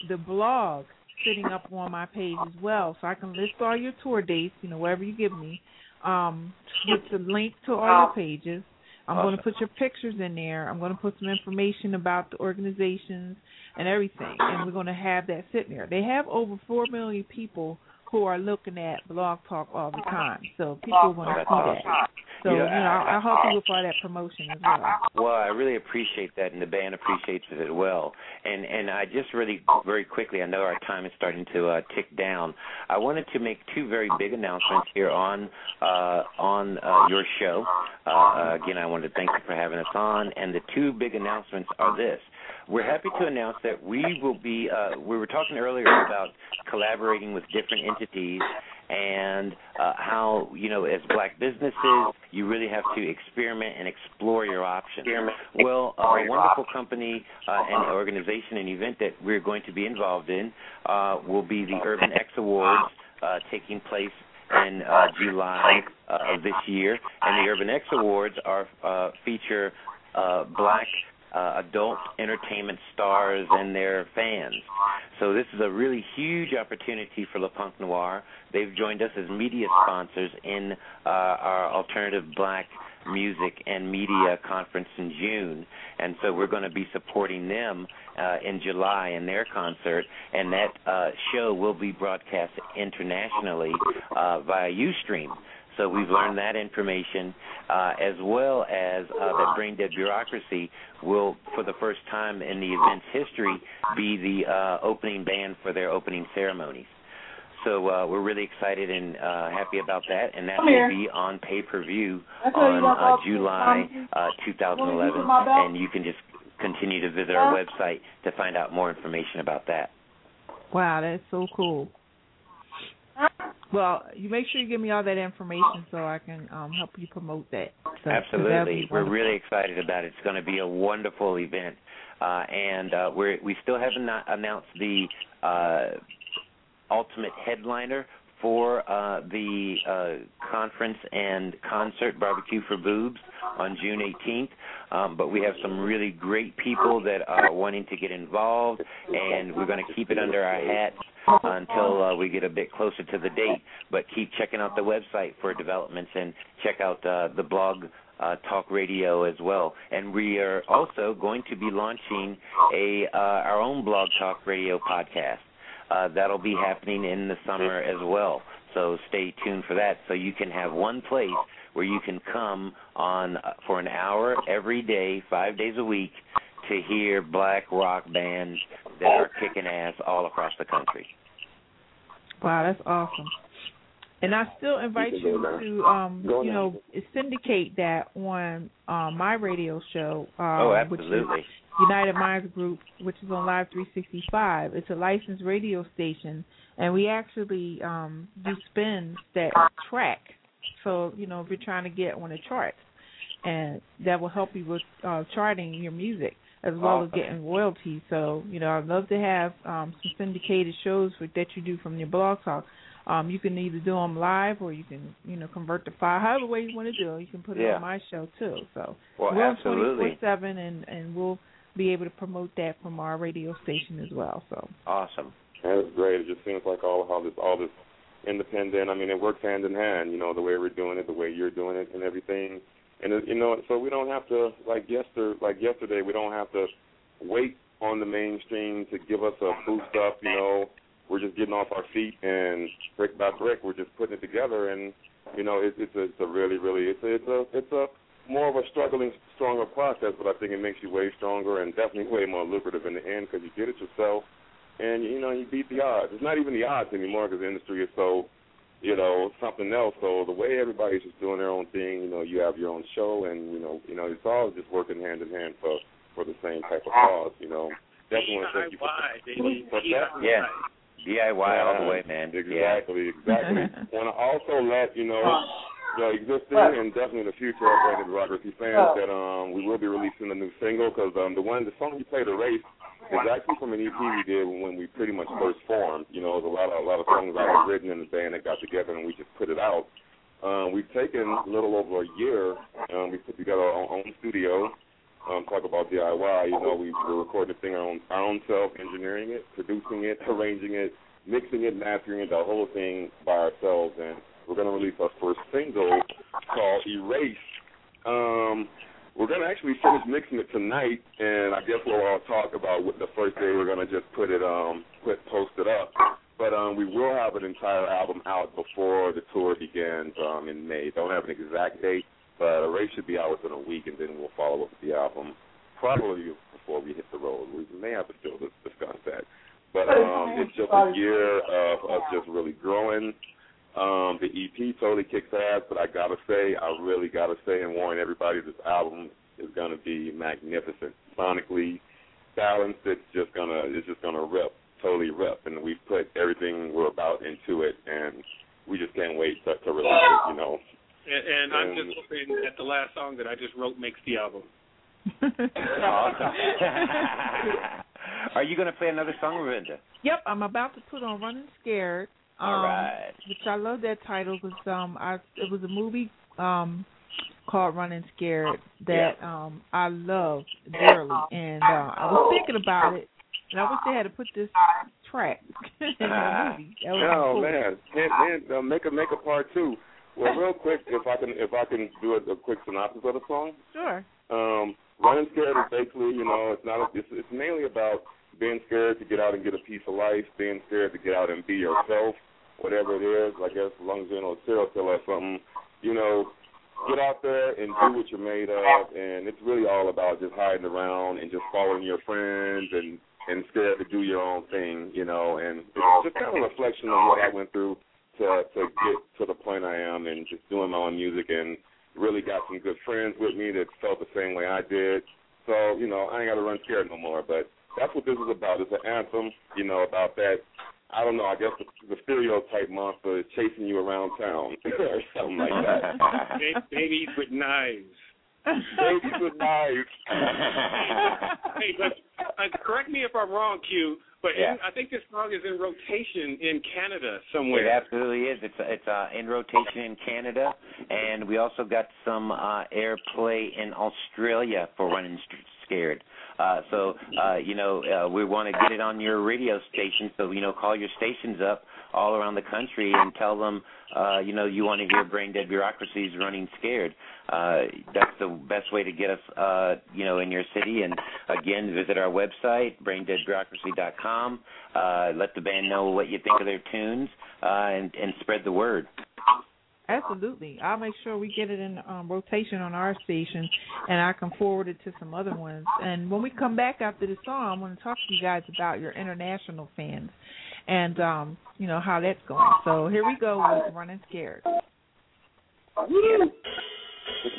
the blog sitting up on my page as well, so I can list all your tour dates, you know, wherever you give me, um, with the link to all your pages. I'm going to put your pictures in there. I'm going to put some information about the organizations and everything, and we're going to have that sitting there. They have over four million people who are looking at Blog Talk all the time, so people want to see that. So You you know, I'll, I'll help you with all that promotion as well. Well, I really appreciate that, and the band appreciates it as well. And and I just really very quickly, I know our time is starting to uh, tick down. I wanted to make two very big announcements here on uh, on uh, your show. Uh, uh, again, I wanted to thank you for having us on. And the two big announcements are this: we're happy to announce that we will be. Uh, we were talking earlier about collaborating with different entities and uh, how you know as black businesses you really have to experiment and explore your options. Well, a wonderful company uh, and organization and event that we're going to be involved in uh, will be the Urban X Awards uh, taking place in uh, July of this year, and the Urban X Awards are feature black uh, adult entertainment stars and their fans. So this is a really huge opportunity for Le Punk Noir. They've joined us as media sponsors in uh, our alternative black music and media conference in June, and so we're going to be supporting them uh, in July in their concert, and that uh, show will be broadcast internationally uh, via UStream. So we've learned that information, uh, as well as uh, that Brain Dead Bureaucracy will, for the first time in the event's history, be the uh, opening band for their opening ceremonies. So uh, we're really excited and uh, happy about that, and that will be on pay per view on uh, July uh, 2011, and you can just continue to visit our website to find out more information about that. Wow, that's so cool. Well, you make sure you give me all that information so I can um, help you promote that. So, Absolutely, we're really excited about it. It's going to be a wonderful event, uh, and uh, we're we still haven't announced the uh, ultimate headliner for uh, the uh, conference and concert barbecue for boobs on June 18th. Um, but we have some really great people that are wanting to get involved, and we're going to keep it under our hats until uh, we get a bit closer to the date. But keep checking out the website for developments and check out uh, the blog uh, talk radio as well. And we are also going to be launching a uh, our own blog talk radio podcast. Uh, that'll be happening in the summer as well. So stay tuned for that. So you can have one place where you can come on uh, for an hour every day, five days a week, to hear black rock bands that are kicking ass all across the country. Wow, that's awesome. And I still invite you to, um, you know, syndicate that on um, my radio show. Um, oh, absolutely. Which is United Minds Group, which is on Live 365. It's a licensed radio station, and we actually um, do spins that track. So, you know, if you're trying to get on the charts, and that will help you with uh, charting your music as well awesome. as getting royalties. So, you know, I'd love to have um, some syndicated shows for, that you do from your blog talk. Um, you can either do them live or you can, you know, convert the file. However way you want to do it, you can put it yeah. on my show too. So well, we're absolutely. 24/7, and and we'll be able to promote that from our radio station as well. So awesome. That's great. It just seems like all how this all this independent. I mean, it works hand in hand. You know, the way we're doing it, the way you're doing it, and everything. And it, you know, so we don't have to like yesterday. Like yesterday, we don't have to wait on the mainstream to give us a boost up. You know, we're just getting off our feet and brick by brick, we're just putting it together. And you know, it, it's a, it's a really, really, it's a, it's a, it's a more of a struggling, stronger process, but I think it makes you way stronger and definitely way more lucrative in the end because you did it yourself, and you know you beat the odds. It's not even the odds anymore because the industry is so, you know, something else. So the way everybody's just doing their own thing, you know, you have your own show, and you know, you know, it's all just working hand in hand for for the same type of cause. You know, definitely want to thank you for, for that. Yeah. DIY all the way, man. Exactly, yeah. exactly. *laughs* want to also let you know *sighs* the existing and definitely the future of Brain Dead Bureaucracy fans that um we will be releasing a new single because um the one the song you played, Erase, is actually from an EP we did when we pretty much first formed. You know, there's a lot of a lot of songs I had written in the band that got together and we just put it out. Um, we've taken a little over a year. Um, we put together our own studio. Um, talk about DIY. You know, we were the thing our own, our own self, engineering it, producing it, *laughs* arranging it, mixing it, mastering it, the whole thing by ourselves. And we're going to release our first single called Erase. Um, we're going to actually finish mixing it tonight, and I guess we'll all talk about what the first day we're going to just put it, um, put post it up. But um, we will have an entire album out before the tour begins um, in May. Don't have an exact date, but Erase should be out within a week, and then we'll follow up with the album probably before we hit the road. We may have to still discuss that. But um, it's just a year of us just really growing. Um, the EP totally kicks ass, but I gotta say, I really gotta say and warn everybody, this album is gonna be magnificent. Sonically balanced, it's just gonna it's just gonna rip, totally rip. And we've put everything we're about into it, and we just can't wait to, to release it. You know. And, and I'm just hoping that the last song that I just wrote makes the album. awesome. *laughs* Are you going to play another song, Ravinda? Yep, I'm about to put on "Running Scared." Um, All right. Which I love that title because um, I it was a movie um called Running Scared that yeah. um I love dearly, and uh, I was thinking about it, and I wish they had to put this track *laughs* in the *laughs* movie. That oh cool. man, and, and uh, make a make a part two. Well, real quick, if I can if I can do a, a quick synopsis of the song. Sure. Um, Running Scared is basically, you know, it's not a, it's, it's mainly about being scared to get out and get a piece of life, being scared to get out and be yourself, whatever it is. I guess as long as you're serial killer or something, you know, get out there and do what you're made of. And it's really all about just hiding around and just following your friends and and scared to do your own thing, you know. And it's just kind of a reflection on what I went through to to get to the point I am and just doing my own music and really got some good friends with me that felt the same way I did. So, you know, I ain't gotta run scared no more. But that's what this is about. It's an anthem, you know, about that I don't know, I guess the, the stereotype monster is chasing you around town *laughs* or something like that. Babies with knives. Babies with knives. hey, but uh, correct me if I'm wrong, Q. But yeah. in, I think this song is in rotation in Canada somewhere. It absolutely is. It's it's uh, in rotation in Canada, and we also got some uh, airplay in Australia for Running Scared. Uh, so uh, you know uh, we want to get it on your radio station. So you know call your stations up all around the country and tell them uh, you know you want to hear Brain Dead Bureaucracy's Running Scared. Uh, that's the best way to get us uh, you know in your city. And again, visit our website braindeadbureaucracy.com. Uh, let the band know what you think of their tunes uh, and, and spread the word. Absolutely. I'll make sure we get it in um, rotation on our station, and I can forward it to some other ones. And when we come back after the song, I'm going to talk to you guys about your international fans and um, you know how that's going. So here we go with Running Scared.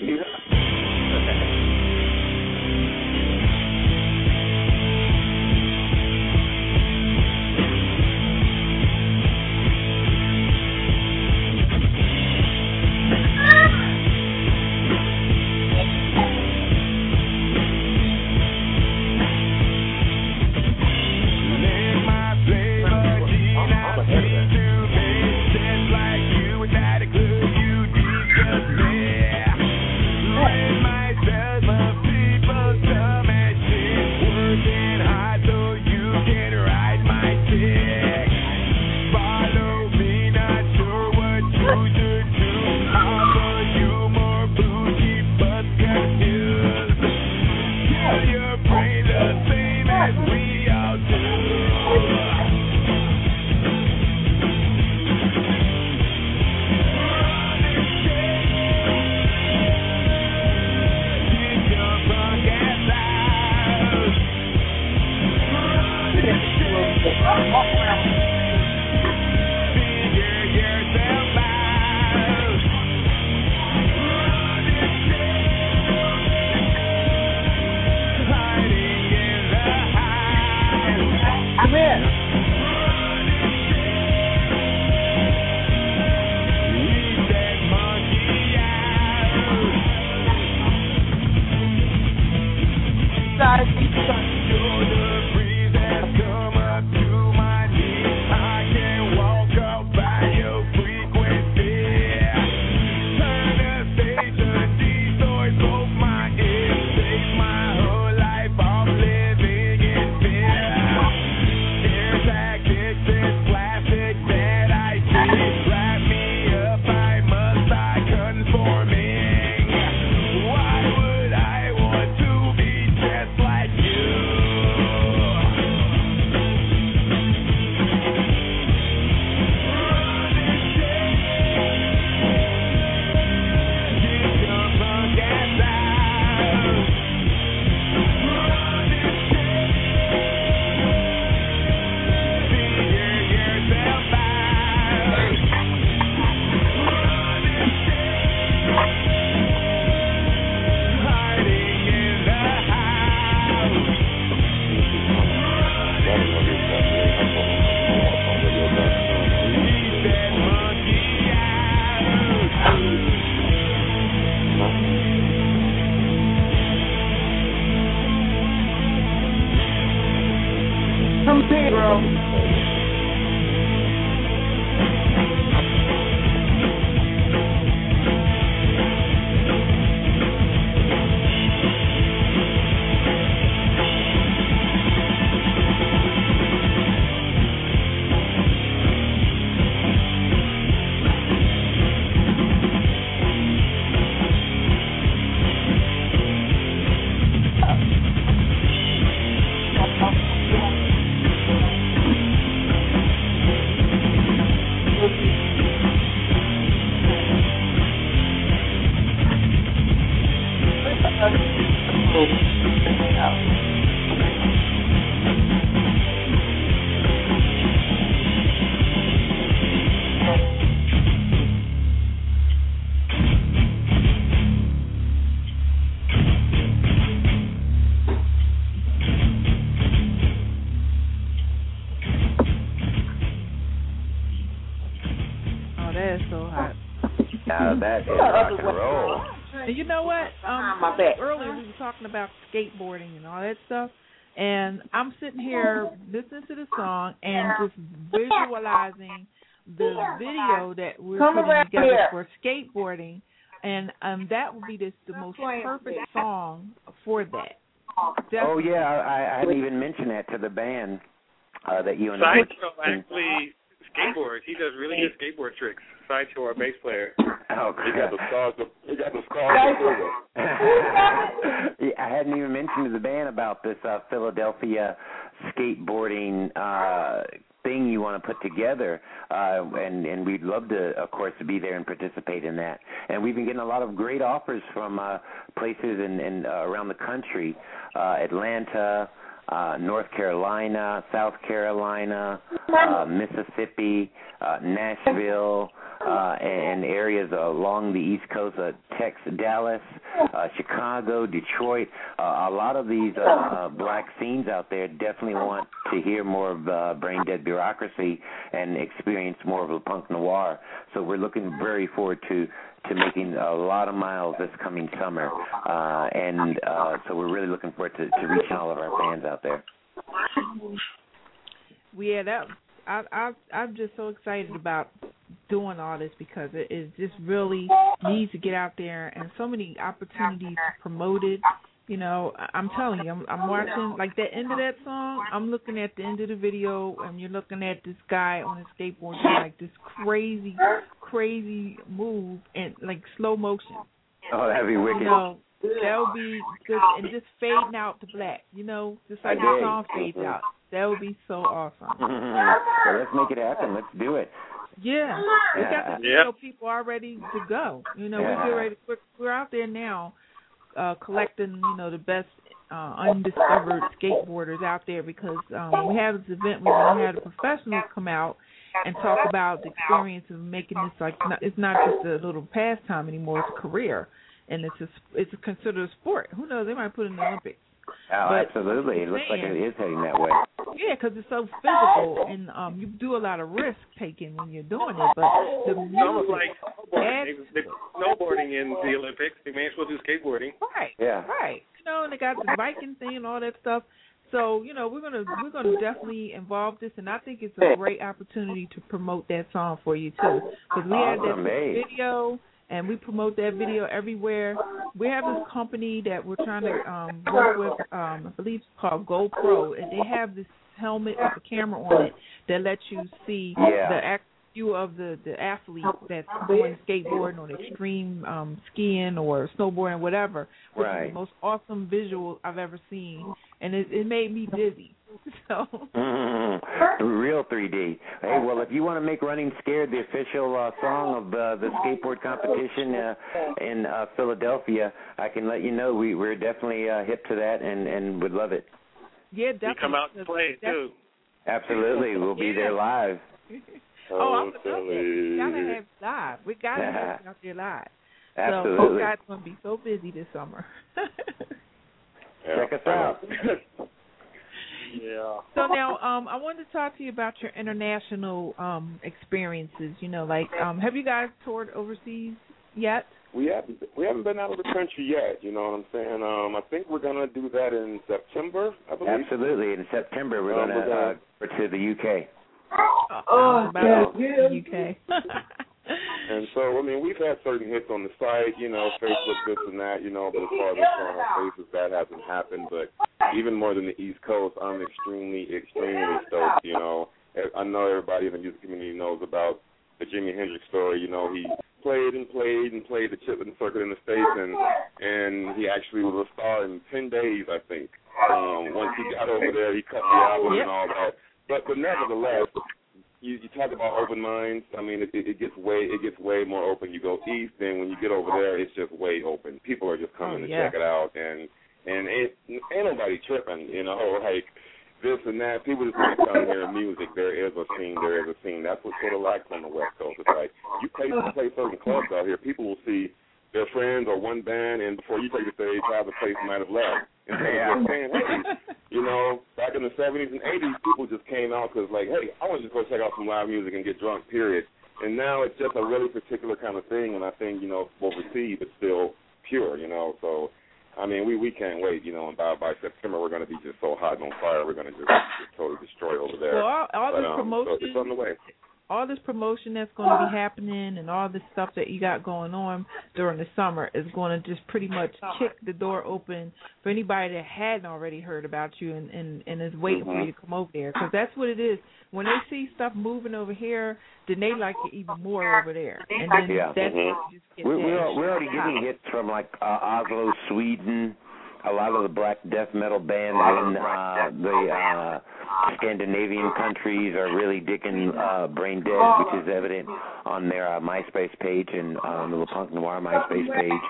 Yeah. I'm sitting here listening to the song and just visualizing the video that we're Come putting together here. for skateboarding, and um, that would be just the most perfect song for that. Oh yeah, I, I hadn't even mentioned that to the band uh, that you and I. Sideshow actually skateboards. He does really good skateboard tricks. Sideshow, our bass player. *laughs* Oh, He got the God. scars. To, he got the scars. To prove it. *laughs* yeah, I hadn't even mentioned to the band about this uh, Philadelphia skateboarding uh, thing you want to put together, uh, and and we'd love to, of course, to be there and participate in that. And we've been getting a lot of great offers from uh, places in, in uh, around the country, uh, Atlanta. Uh, North Carolina, South Carolina, uh, Mississippi, uh, Nashville, uh, and areas along the East Coast, uh, Texas, Dallas, uh, Chicago, Detroit. Uh, a lot of these uh, uh, black scenes out there definitely want to hear more of uh, Brain Dead Bureaucracy and experience more of a punk noir. So we're looking very forward to to making a lot of miles this coming summer, uh, and uh, so we're really looking forward to, to reaching all of our fans out there. Yeah, that I I I'm just so excited about doing all this because it, it just really needs to get out there and so many opportunities to promote it. You know, I- I'm telling you, I'm I'm watching like the end of that song. I'm looking at the end of the video, and you're looking at this guy on his skateboard doing like this crazy, crazy move and like slow motion. Oh, that'd be wicked. You know, that would be good, and just fading out to black. You know, just like the dig. song fades out. That would be so awesome. *laughs* so let's make it happen. Let's do it. Yeah, we got the Yeah. people all ready to go. You know, Yeah. we get ready. We're, we're out there now, uh, collecting you know the best uh, undiscovered skateboarders out there because um, we have this event, where gonna have the professionals come out and talk about the experience of making this like not, it's not just a little pastime anymore; it's a career, and it's a, it's considered a sport. Who knows? They might put in the Olympics. Oh, But- absolutely. It looks like it is heading that way. Yeah, because it's so physical, and um, you do a lot of risk taking when you're doing it. But the It's almost music, like snowboarding. They, they snowboarding in the Olympics. They may as well do skateboarding. right, Yeah. right. You know, and they got the biking thing and all that stuff. So you know, we're gonna we're gonna definitely involve this, and I think it's a great opportunity to promote that song for you too, because we had that video. And we promote that video everywhere. We have this company that we're trying to um, work with. Um, I believe it's called GoPro, and they have this helmet with a camera on it that lets you see Yeah. the act view of the the athlete that's doing skateboarding or extreme um skiing or snowboarding whatever which is the most awesome visual I've ever seen and it it made me dizzy *laughs* so Mm, real 3D. Hey, well, if you want to make "Running Scared" the official uh, song of uh, the skateboard competition uh, in uh, Philadelphia, I can let you know we we're definitely uh, hip to that and and would love it. yeah We definitely come out and play it too. Absolutely, we'll be there live. *laughs* oh I'm Oh, forgot that. we gotta have live we gotta have it out there live so Absolutely. you guys gonna be so busy this summer *laughs* Check us out. Yeah. So now, um, I wanted to talk to you about your international um experiences. You know, like, um, have you guys toured overseas yet? we haven't we haven't been out of the country yet. You know what I'm saying? Um, I think we're gonna do that in September. I believe. Absolutely. In September, we're Um, going to we're uh, gonna- go to the UK. Oh, about yeah. the UK. *laughs* And so, I mean, we've had certain hits on the site, you know, Facebook, this and that, you know, but as far as showing our faces, that hasn't happened. But even more than the East Coast, I'm extremely, extremely stoked, you know. I know everybody in the music community knows about the Jimi Hendrix story. You know, he played and played and played the Chitlin circuit in the States, and and he actually was a star in 10 days, I think. Um, once he got over there, he cut the album and all that. But but nevertheless, you you talk about open minds. I mean, it, it gets way it gets way more open. You go east, then when you get over there, it's just way open. People are just coming Oh, to check it out, and and ain't ain't nobody tripping. You know, *laughs* like this and that. People just want to come and hear music. There is a scene. There is a scene. That's what sort of lacks on the West Coast. It's like you play play certain clubs out here. People will see their friends or one band, and before you take the stage, half the place might have left. Yeah. of just saying, hey, you know, back in the 70s and 80s, people just came out because, like, hey, I want to just go check out some live music and get drunk, period. and now it's just a really particular kind of thing, and I think you know receive it's still pure, you know. So, I mean, we we can't wait, you know. And by by September, we're going to be just so hot and on fire, we're going to just, just totally destroy over there. Well, all, all but, this um, promotion, so it's on the way. All this promotion that's going to be happening, and all this stuff that you got going on during the summer is going to just pretty much kick the door open for anybody that hadn't already heard about you and and, and is waiting for Mhm. you to come over there. Because that's what it is. When they see stuff moving over here, then they like it even more over there, and then Yeah. that's Mhm. just We're, we're, we're already getting hits from like uh, Oslo, Sweden. A lot of the black death metal bands in uh, the uh, Scandinavian countries are really digging uh, Brain Dead, which is evident on their uh, MySpace page and on the Le Punk Noir MySpace page.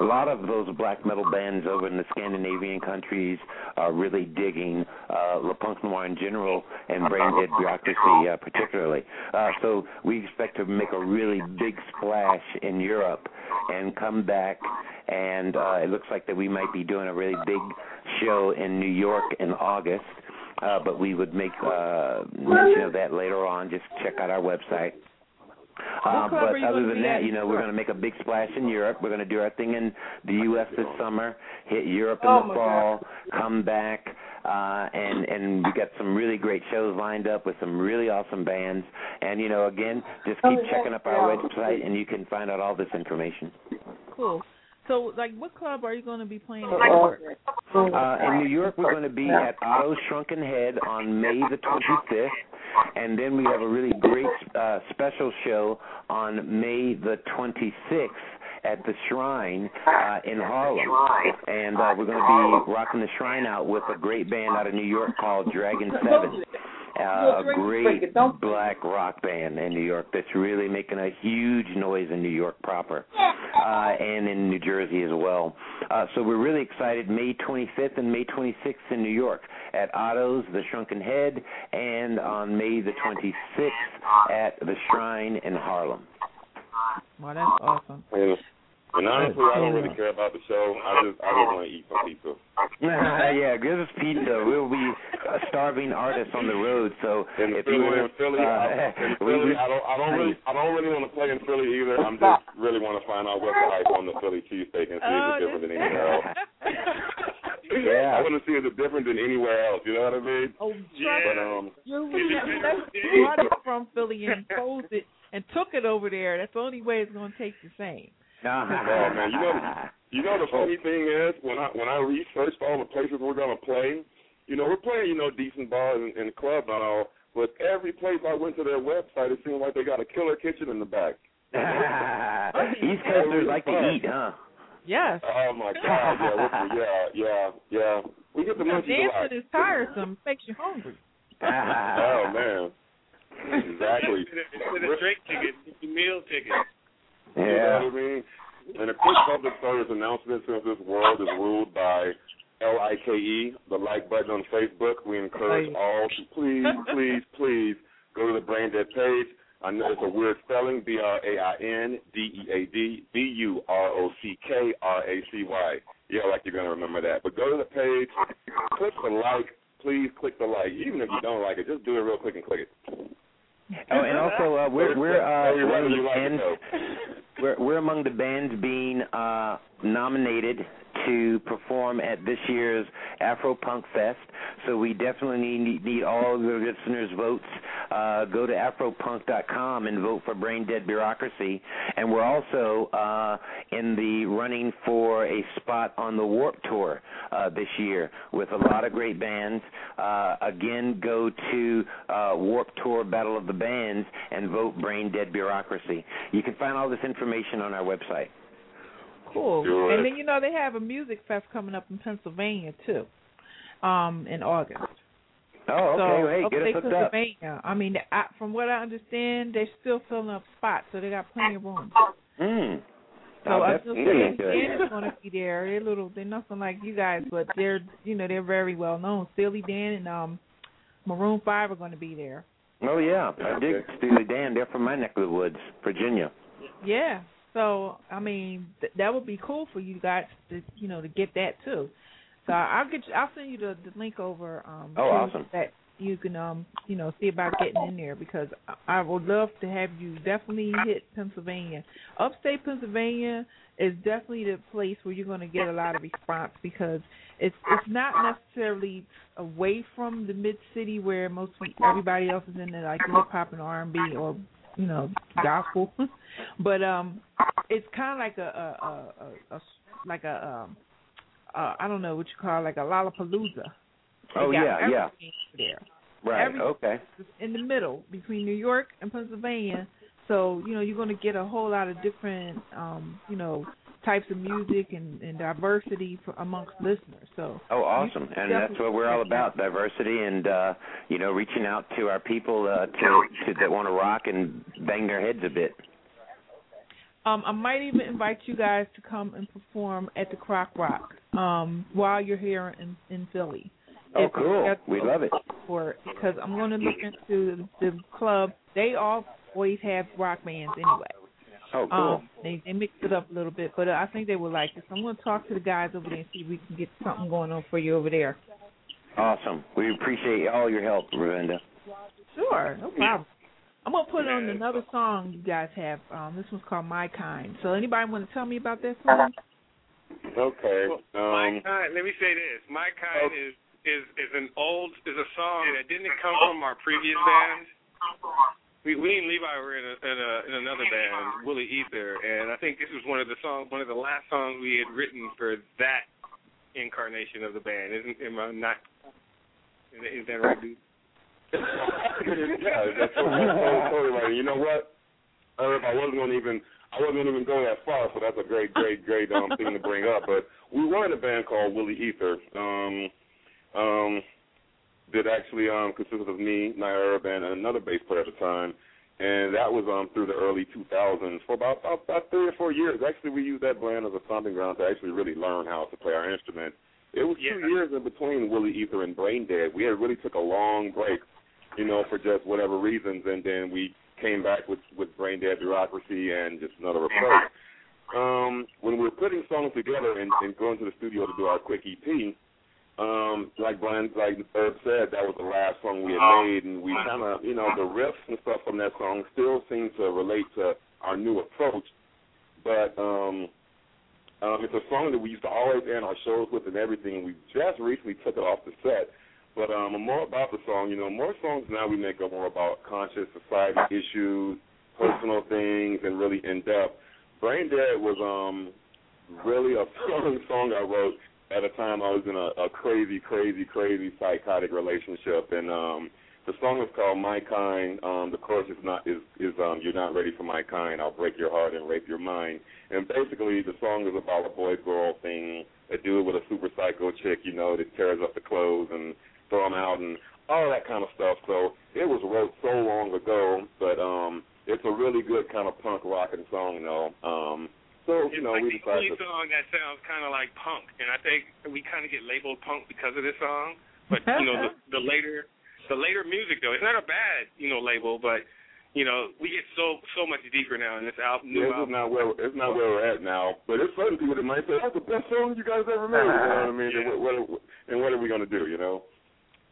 A lot of those black metal bands over in the Scandinavian countries are really digging uh, Le Punk Noir in general and Brain Dead Bureaucracy uh, particularly. Uh, so we expect to make a really big splash in Europe and come back. And uh, it looks like that we might be doing a really big show in New York in August. Uh, but we would make uh, mention of that later on. Just check out our website. Uh, but other than that, you know, we're going to make a big splash in Europe. We're going to do our thing in the U.S. this summer, hit Europe in Oh, the fall, come back, uh, and and we got some really great shows lined up with some really awesome bands. And you know, again, just keep checking up our website, and you can find out all this information. Cool. So, like, what club are you going to be playing in New York? Uh, in New York, we're going to be at Otto's Shrunken Head on May the 25th, and then we have a really great uh, special show on May the 26th at the Shrine uh, in Harlem, and uh, we're going to be rocking the Shrine out with a great band out of New York called Dragon *laughs* Seven. Uh, a great black rock band in New York that's really making a huge noise in New York proper, uh, and in New Jersey as well. Uh, so we're really excited. May 25th and May 26th in New York at Otto's, the Shrunken Head, and on May the 26th at the Shrine in Harlem. Well, that's awesome. And, and honestly, I don't really care about the show. I just I just want to eat some pizza. *laughs* yeah, give us pizza. We'll be uh, starving artists on the road. So In if Philly, you in want, Philly, I, in *laughs* Philly, we- I don't I don't really I don't really want to play in Philly either. I'm just really want to find out what's the hype on the Philly cheesesteak and see if Oh, it's different than anywhere else. *laughs* Yeah. I want to see if it's different than anywhere else. You know what I mean? oh, Yeah. But um, you you brought it from Philly and imposed it and took it over there. That's the only way it's going to taste the same. Oh man, you know, you know the funny thing is when I when I researched all the places we're gonna play, you know we're playing you know decent bars and, and clubs and all, but every place I went to their website, it seemed like they got a killer kitchen in the back. *laughs* East Coasters like to eat, huh? Yes. Oh my God, yeah, yeah, yeah, yeah. We get the Now, munchies a lot. dancing is tiresome. Makes you hungry. *laughs* Oh man, exactly. *laughs* Instead of drink ticket, get your meal ticket. You know what I mean? And a quick public service announcement since this world is ruled by L-I-K-E, the like button on Facebook. We encourage Right. all to please, please, *laughs* please go to the Brain Dead page. I know it's a weird spelling, B-R-A-I-N-D-E-A-D-B-U-R-O-C-K-R-A-C-Y. Yeah, like you're going to remember that. But go to the page, click the like. Please click the like. Even if you don't like it, just do it real quick and click it. Oh, and also uh, we're we're uh, one of the you like it, bands. *laughs* We're we're among the bands being uh, nominated to perform at this year's Afro Punk Fest. So we definitely need need all the listeners' votes. Uh, go to afropunk.com and vote for Brain Dead Bureaucracy. And we're also uh, in the running for a spot on the Warped Tour uh, this year with a lot of great bands. Uh, again, go to uh, Warped Tour Battle of the Bands and vote Brain Dead Bureaucracy. You can find all this information on our website. Cool. Do it. And then you know they have a music fest coming up in Pennsylvania too, um, in August. Oh, so okay. hey, get upstate us hooked up. Pennsylvania. I mean, I, from what I understand, they're still filling up spots, so they got plenty of room. Mm. So Oh, I that's feel good. Steely Dan is going to be there. They're little, they're nothing like you guys, but they're you know they're very well known. Steely Dan and um, Maroon Five are going to be there. Oh yeah, I dig Okay. Steely Dan. They're from my neck of the woods, Virginia. Yeah. So I mean th- that would be cool for you guys to you know to get that too. So I'll get you, I'll send you the, the link over. Um, Oh, awesome. That you can um you know see about getting in there because I would love to have you definitely hit Pennsylvania. Upstate Pennsylvania is definitely the place where you're going to get a lot of response because it's it's not necessarily away from the mid city where most everybody else is in the like hip hop and R and B or you know gospel, *laughs* but um it's kind of like a a, a, a like a um uh I don't know what you call it, like a Lollapalooza. They oh yeah, yeah. There. Right. Every, okay. In the middle between New York and Pennsylvania, so you know you're going to get a whole lot of different, um, you know, types of music and, and diversity for, amongst listeners. So oh, awesome, and that's what we're all about: diversity and uh, you know reaching out to our people uh, to, to that want to rock and bang their heads a bit. Um, I might even invite you guys to come and perform at the Croc Rock um, while you're here in, in Philly. Oh, cool! We love it. For because I'm going to look into the, the club. They all always have rock bands anyway. Oh, cool. Um, they they mix it up a little bit, but uh, I think they would like it. So I'm going to talk to the guys over there and see if we can get something going on for you over there. Awesome. We appreciate all your help, Ravinda. Sure, no problem. I'm gonna put on another song you guys have. Um, this one's called My Kind. So anybody want to tell me about that song? Okay. Um, My Kind. Let me say this. My Kind is is is an old is a song that didn't come from our previous band. We we and Levi were in a, in a in another band, Willie Ether, and I think this was one of the songs, one of the last songs we had written for that incarnation of the band. Isn't am I not? Is that right, dude? yeah, that's totally, totally right. You know what? Herb, I wasn't gonna even I wasn't gonna even go that far, so that's a great, great, great um thing to bring up. But we were in a band called Willie Ether. Um um, that actually um, consisted of me, Naira and another bass player at the time. And that was um, through the early 2000s for about, about about three or four years. Actually, we used that band as a stomping ground to actually really learn how to play our instrument. It was yeah. two years in between Woolly Ether and Brain Dead. We had really took a long break, you know, for just whatever reasons, and then we came back with with Brain Dead Bureaucracy and just another approach. Um, when we were putting songs together and, and going to the studio to do our quick EP, um, like Brian, like Herb said, that was the last song we had made, and we kind of, you know, the riffs and stuff from that song still seem to relate to our new approach. But um, um, it's a song that we used to always end our shows with and everything. We just recently took it off the set. But um, more about the song, you know, more songs now we make are more about conscious society issues, personal things, and really in depth. Brain Dead was um really a *laughs* fun song I wrote at a time I was in a, a crazy, crazy, crazy psychotic relationship, and um, the song is called "My Kind." Um, the chorus is not is is um, "You're not ready for my kind. I'll break your heart and rape your mind." And basically, the song is about a boy girl thing. A dude with a super psycho chick, you know, that tears up the clothes and throw them out and all that kind of stuff. So it was wrote so long ago, but um, it's a really good kind of punk rocking song, though. Um, so you know, like we the only song that sounds kind of like punk, and I think we kind of get labeled punk because of this song. But you know, the, *laughs* the later, the later music though, it's not a bad you know label, but you know, we get so so much deeper now in this album. New yeah, it's album. not where it's not where we're at now, but it's certain people that might say that's the best song you guys ever made. You know what I *laughs* mean? Yeah. And, what, what, and what are we gonna do? You know?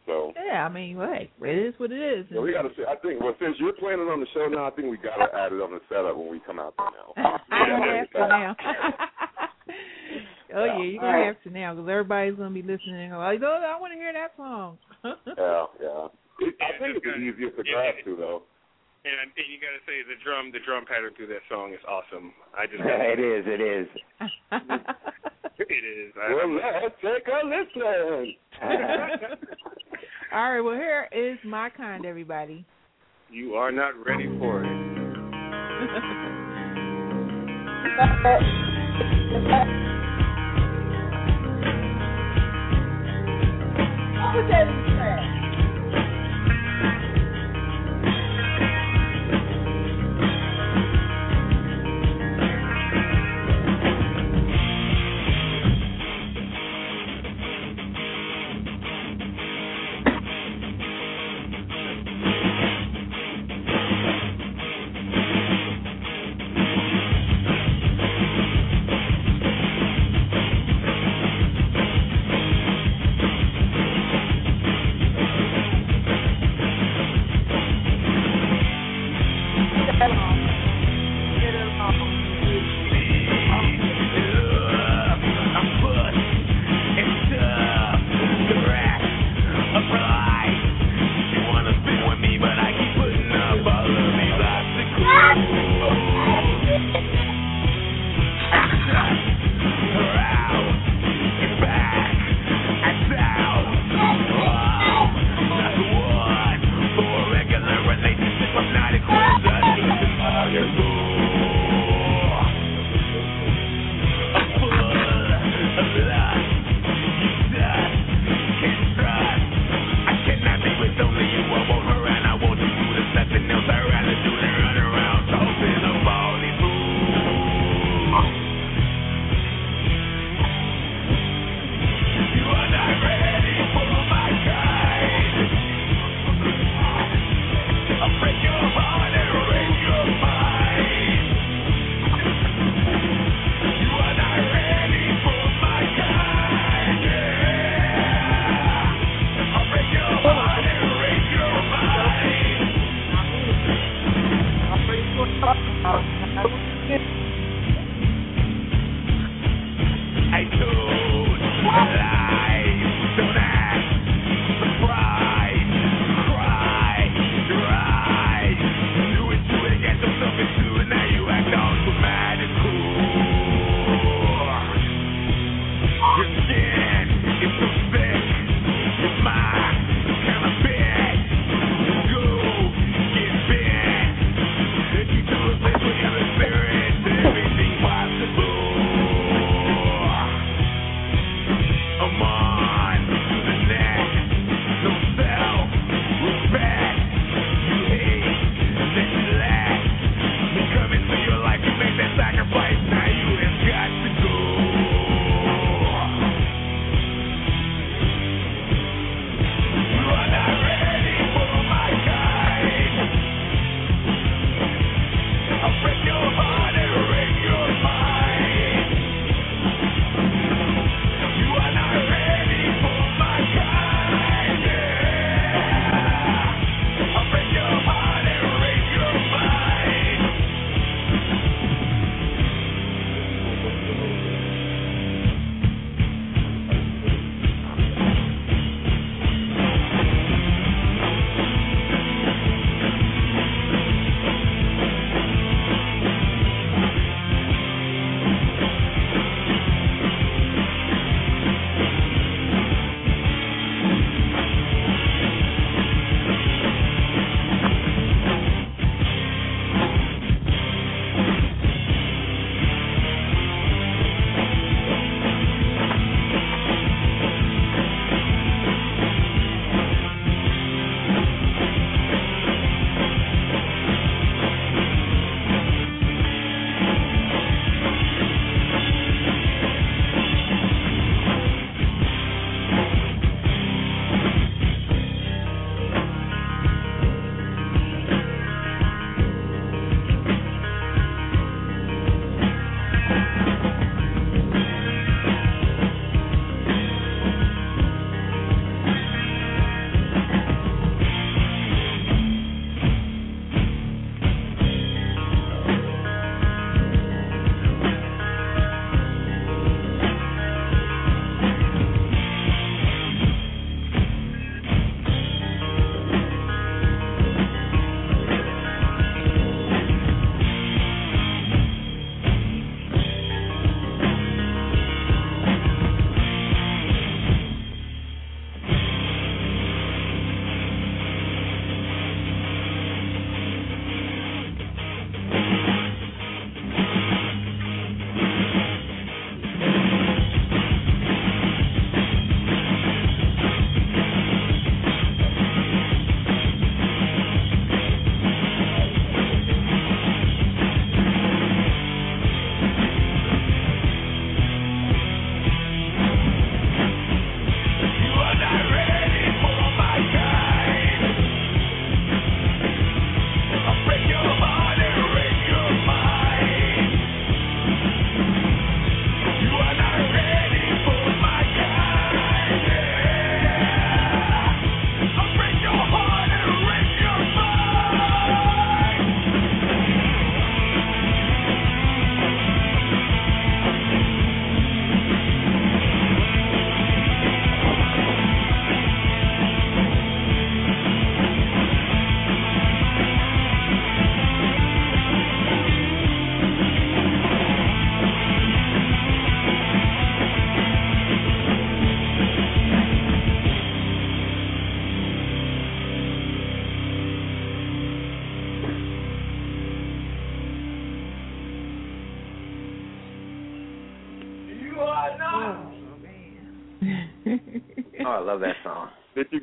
So Yeah, I mean, well, hey, it is what it is. so we gotta. See, I think. Well, since you're playing it on the show now, I think we gotta add it on the setup when we come out there now. *laughs* I don't have to now. *laughs* oh yeah, you're gonna have to now because everybody's gonna be listening. Like, oh, I want to hear that song. *laughs* yeah, yeah. It, I think it's the easiest to grasp to though. And, and you got to say the drum, the drum pattern through that song is awesome. I just *laughs* it is, it is. *laughs* it is. I, Well, let's take a listen. *laughs* All right, well here is my kind, everybody. you are not ready for it.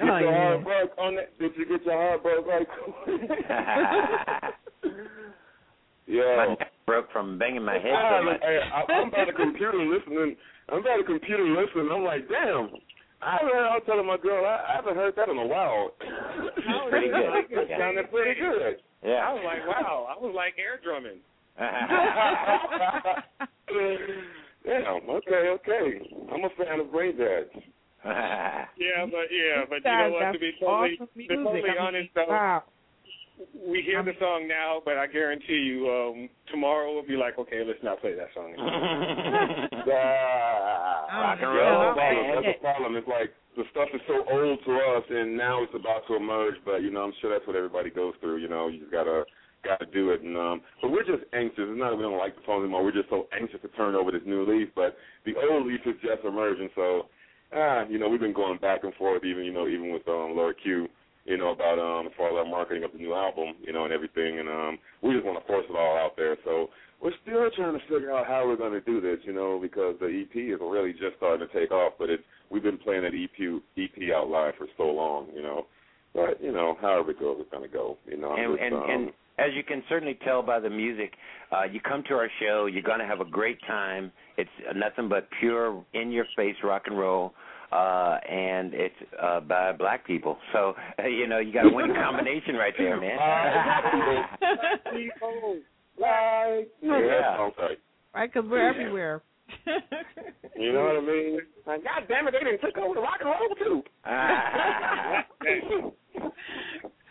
You get Oh, your yeah. heart broke on that? Did you get your heart broke like? yeah. My neck broke from banging my head I, so much. hey, I, I'm by the computer listening. I'm by the computer listening. I'm like, damn. I heard, I was telling my girl, I, I haven't heard that in a while. It's *laughs* pretty good. It sounded pretty good. Yeah. I was like, wow. I was like air drumming. *laughs* *laughs* Damn. Okay. Okay. I'm a fan of Brain Dads. *laughs* Yeah, but yeah, but you know what? To be totally, awesome to be totally honest, though, wow. we hear the song now, but I guarantee you, um, tomorrow we'll be like, okay, let's not play that song. Anymore. *laughs* Ah, Rock and Yeah, roll, That's the problem. man. That's the problem. It's like the stuff is so old to us, and now it's about to emerge. But you know, I'm sure that's what everybody goes through. You know, you just gotta gotta do it. And um, but we're just anxious. It's not that we don't like the song anymore. We're just so anxious to turn over this new leaf. But the old leaf is just emerging. So, ah, you know, we've been going back and forth, even you know, even with um, Lord Q. You know about um, as far as our marketing of the new album, you know, and everything, and um, we just want to force it all out there. So we're still trying to figure out how we're going to do this, you know, because the EP is really just starting to take off. But it's we've been playing that EP EP out live for so long, you know. But you know, however it goes, it's going to go. You know, I'm and just, and, um, and as you can certainly tell by the music, uh, you come to our show, you're going to have a great time. It's nothing but pure, in-your-face rock and roll, uh, and it's uh, by black people. So *laughs* you know you got a winning combination right there, *laughs* man. people like yeah, Yeah. right. Right, because we're everywhere. *laughs* You know what I mean? Like, God damn it, they didn't took over the rock and roll too.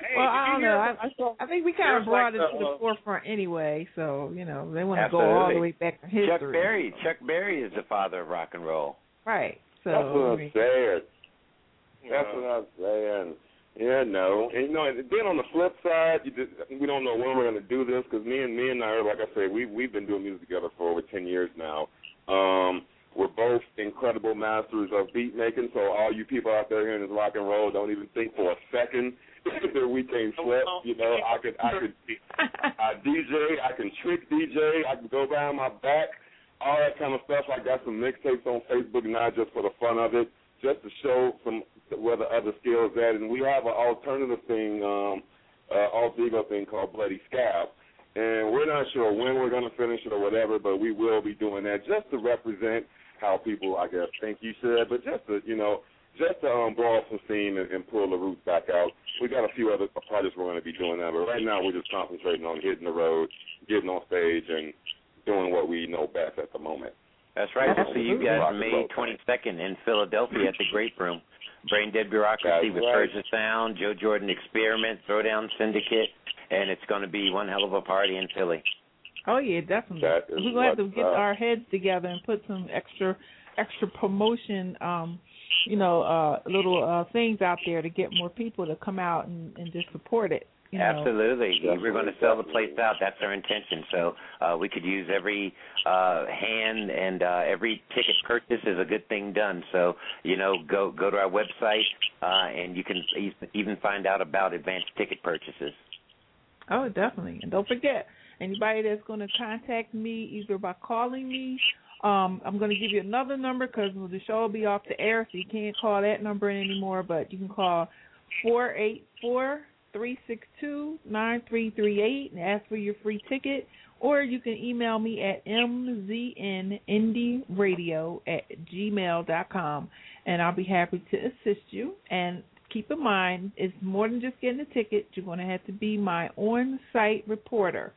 Hey, well, I don't know. I, I saw- I think we kind of There's like brought it the, to the uh, forefront anyway, so you know they want to go all the way back to history. Chuck Berry. Chuck Berry is the father of rock and roll. Right. So That's what I I'm saying. That's what I'm saying. Yeah, no. And you know, and then on the flip side, you just, we don't know when we're going to do this because me and me and I, are, like I said, we we've been doing music together for over ten years now. Um, we're both incredible masters of beat making. So all you people out there hearing this rock and roll, don't even think for a second that we can't flip. You know, I could I could I *laughs* DJ, I can trick DJ, I can go behind my back, all that kind of stuff. I got some mixtapes on Facebook, not just for the fun of it, just to show some where the other skills at. And we have an alternative thing, um, uh, alt ego thing called Bloody Scab. And we're not sure when we're going to finish it or whatever, but we will be doing that just to represent how people, I guess, think you should, but just to, you know, just to um, blow off some steam and, and pull the roots back out. We got a few other projects we're going to be doing that, but right now we're just concentrating on hitting the road, getting on stage, and doing what we know best at the moment. That's right. We'll see you guys May 22nd in Philadelphia at the Grape Room. Brain Dead Bureaucracy That's with right. Persia Sound, Joe Jordan Experiment, Throwdown Syndicate, and it's going to be one hell of a party in Philly. oh yeah, definitely. We're gonna have to get up. our heads together and put some extra extra promotion, um, you know, uh, little uh, things out there to get more people to come out and, and just support it. You know. Absolutely. We're going to sell the place out. That's our intention. So uh, we could use every uh, hand and uh, every ticket purchase is a good thing done. So you know, go go to our website uh, and you can e- even find out about advanced ticket purchases. Oh, definitely. And don't forget, anybody that's going to contact me either by calling me, um, I'm going to give you another number because the show will be off the air, so you can't call that number anymore. But you can call four eight four three six two nine three three eight and ask for your free ticket. Or you can email me at mznindyradio at gmail dot com, and I'll be happy to assist you. And keep in mind, it's more than just getting a ticket. You're going to have to be my on-site reporter.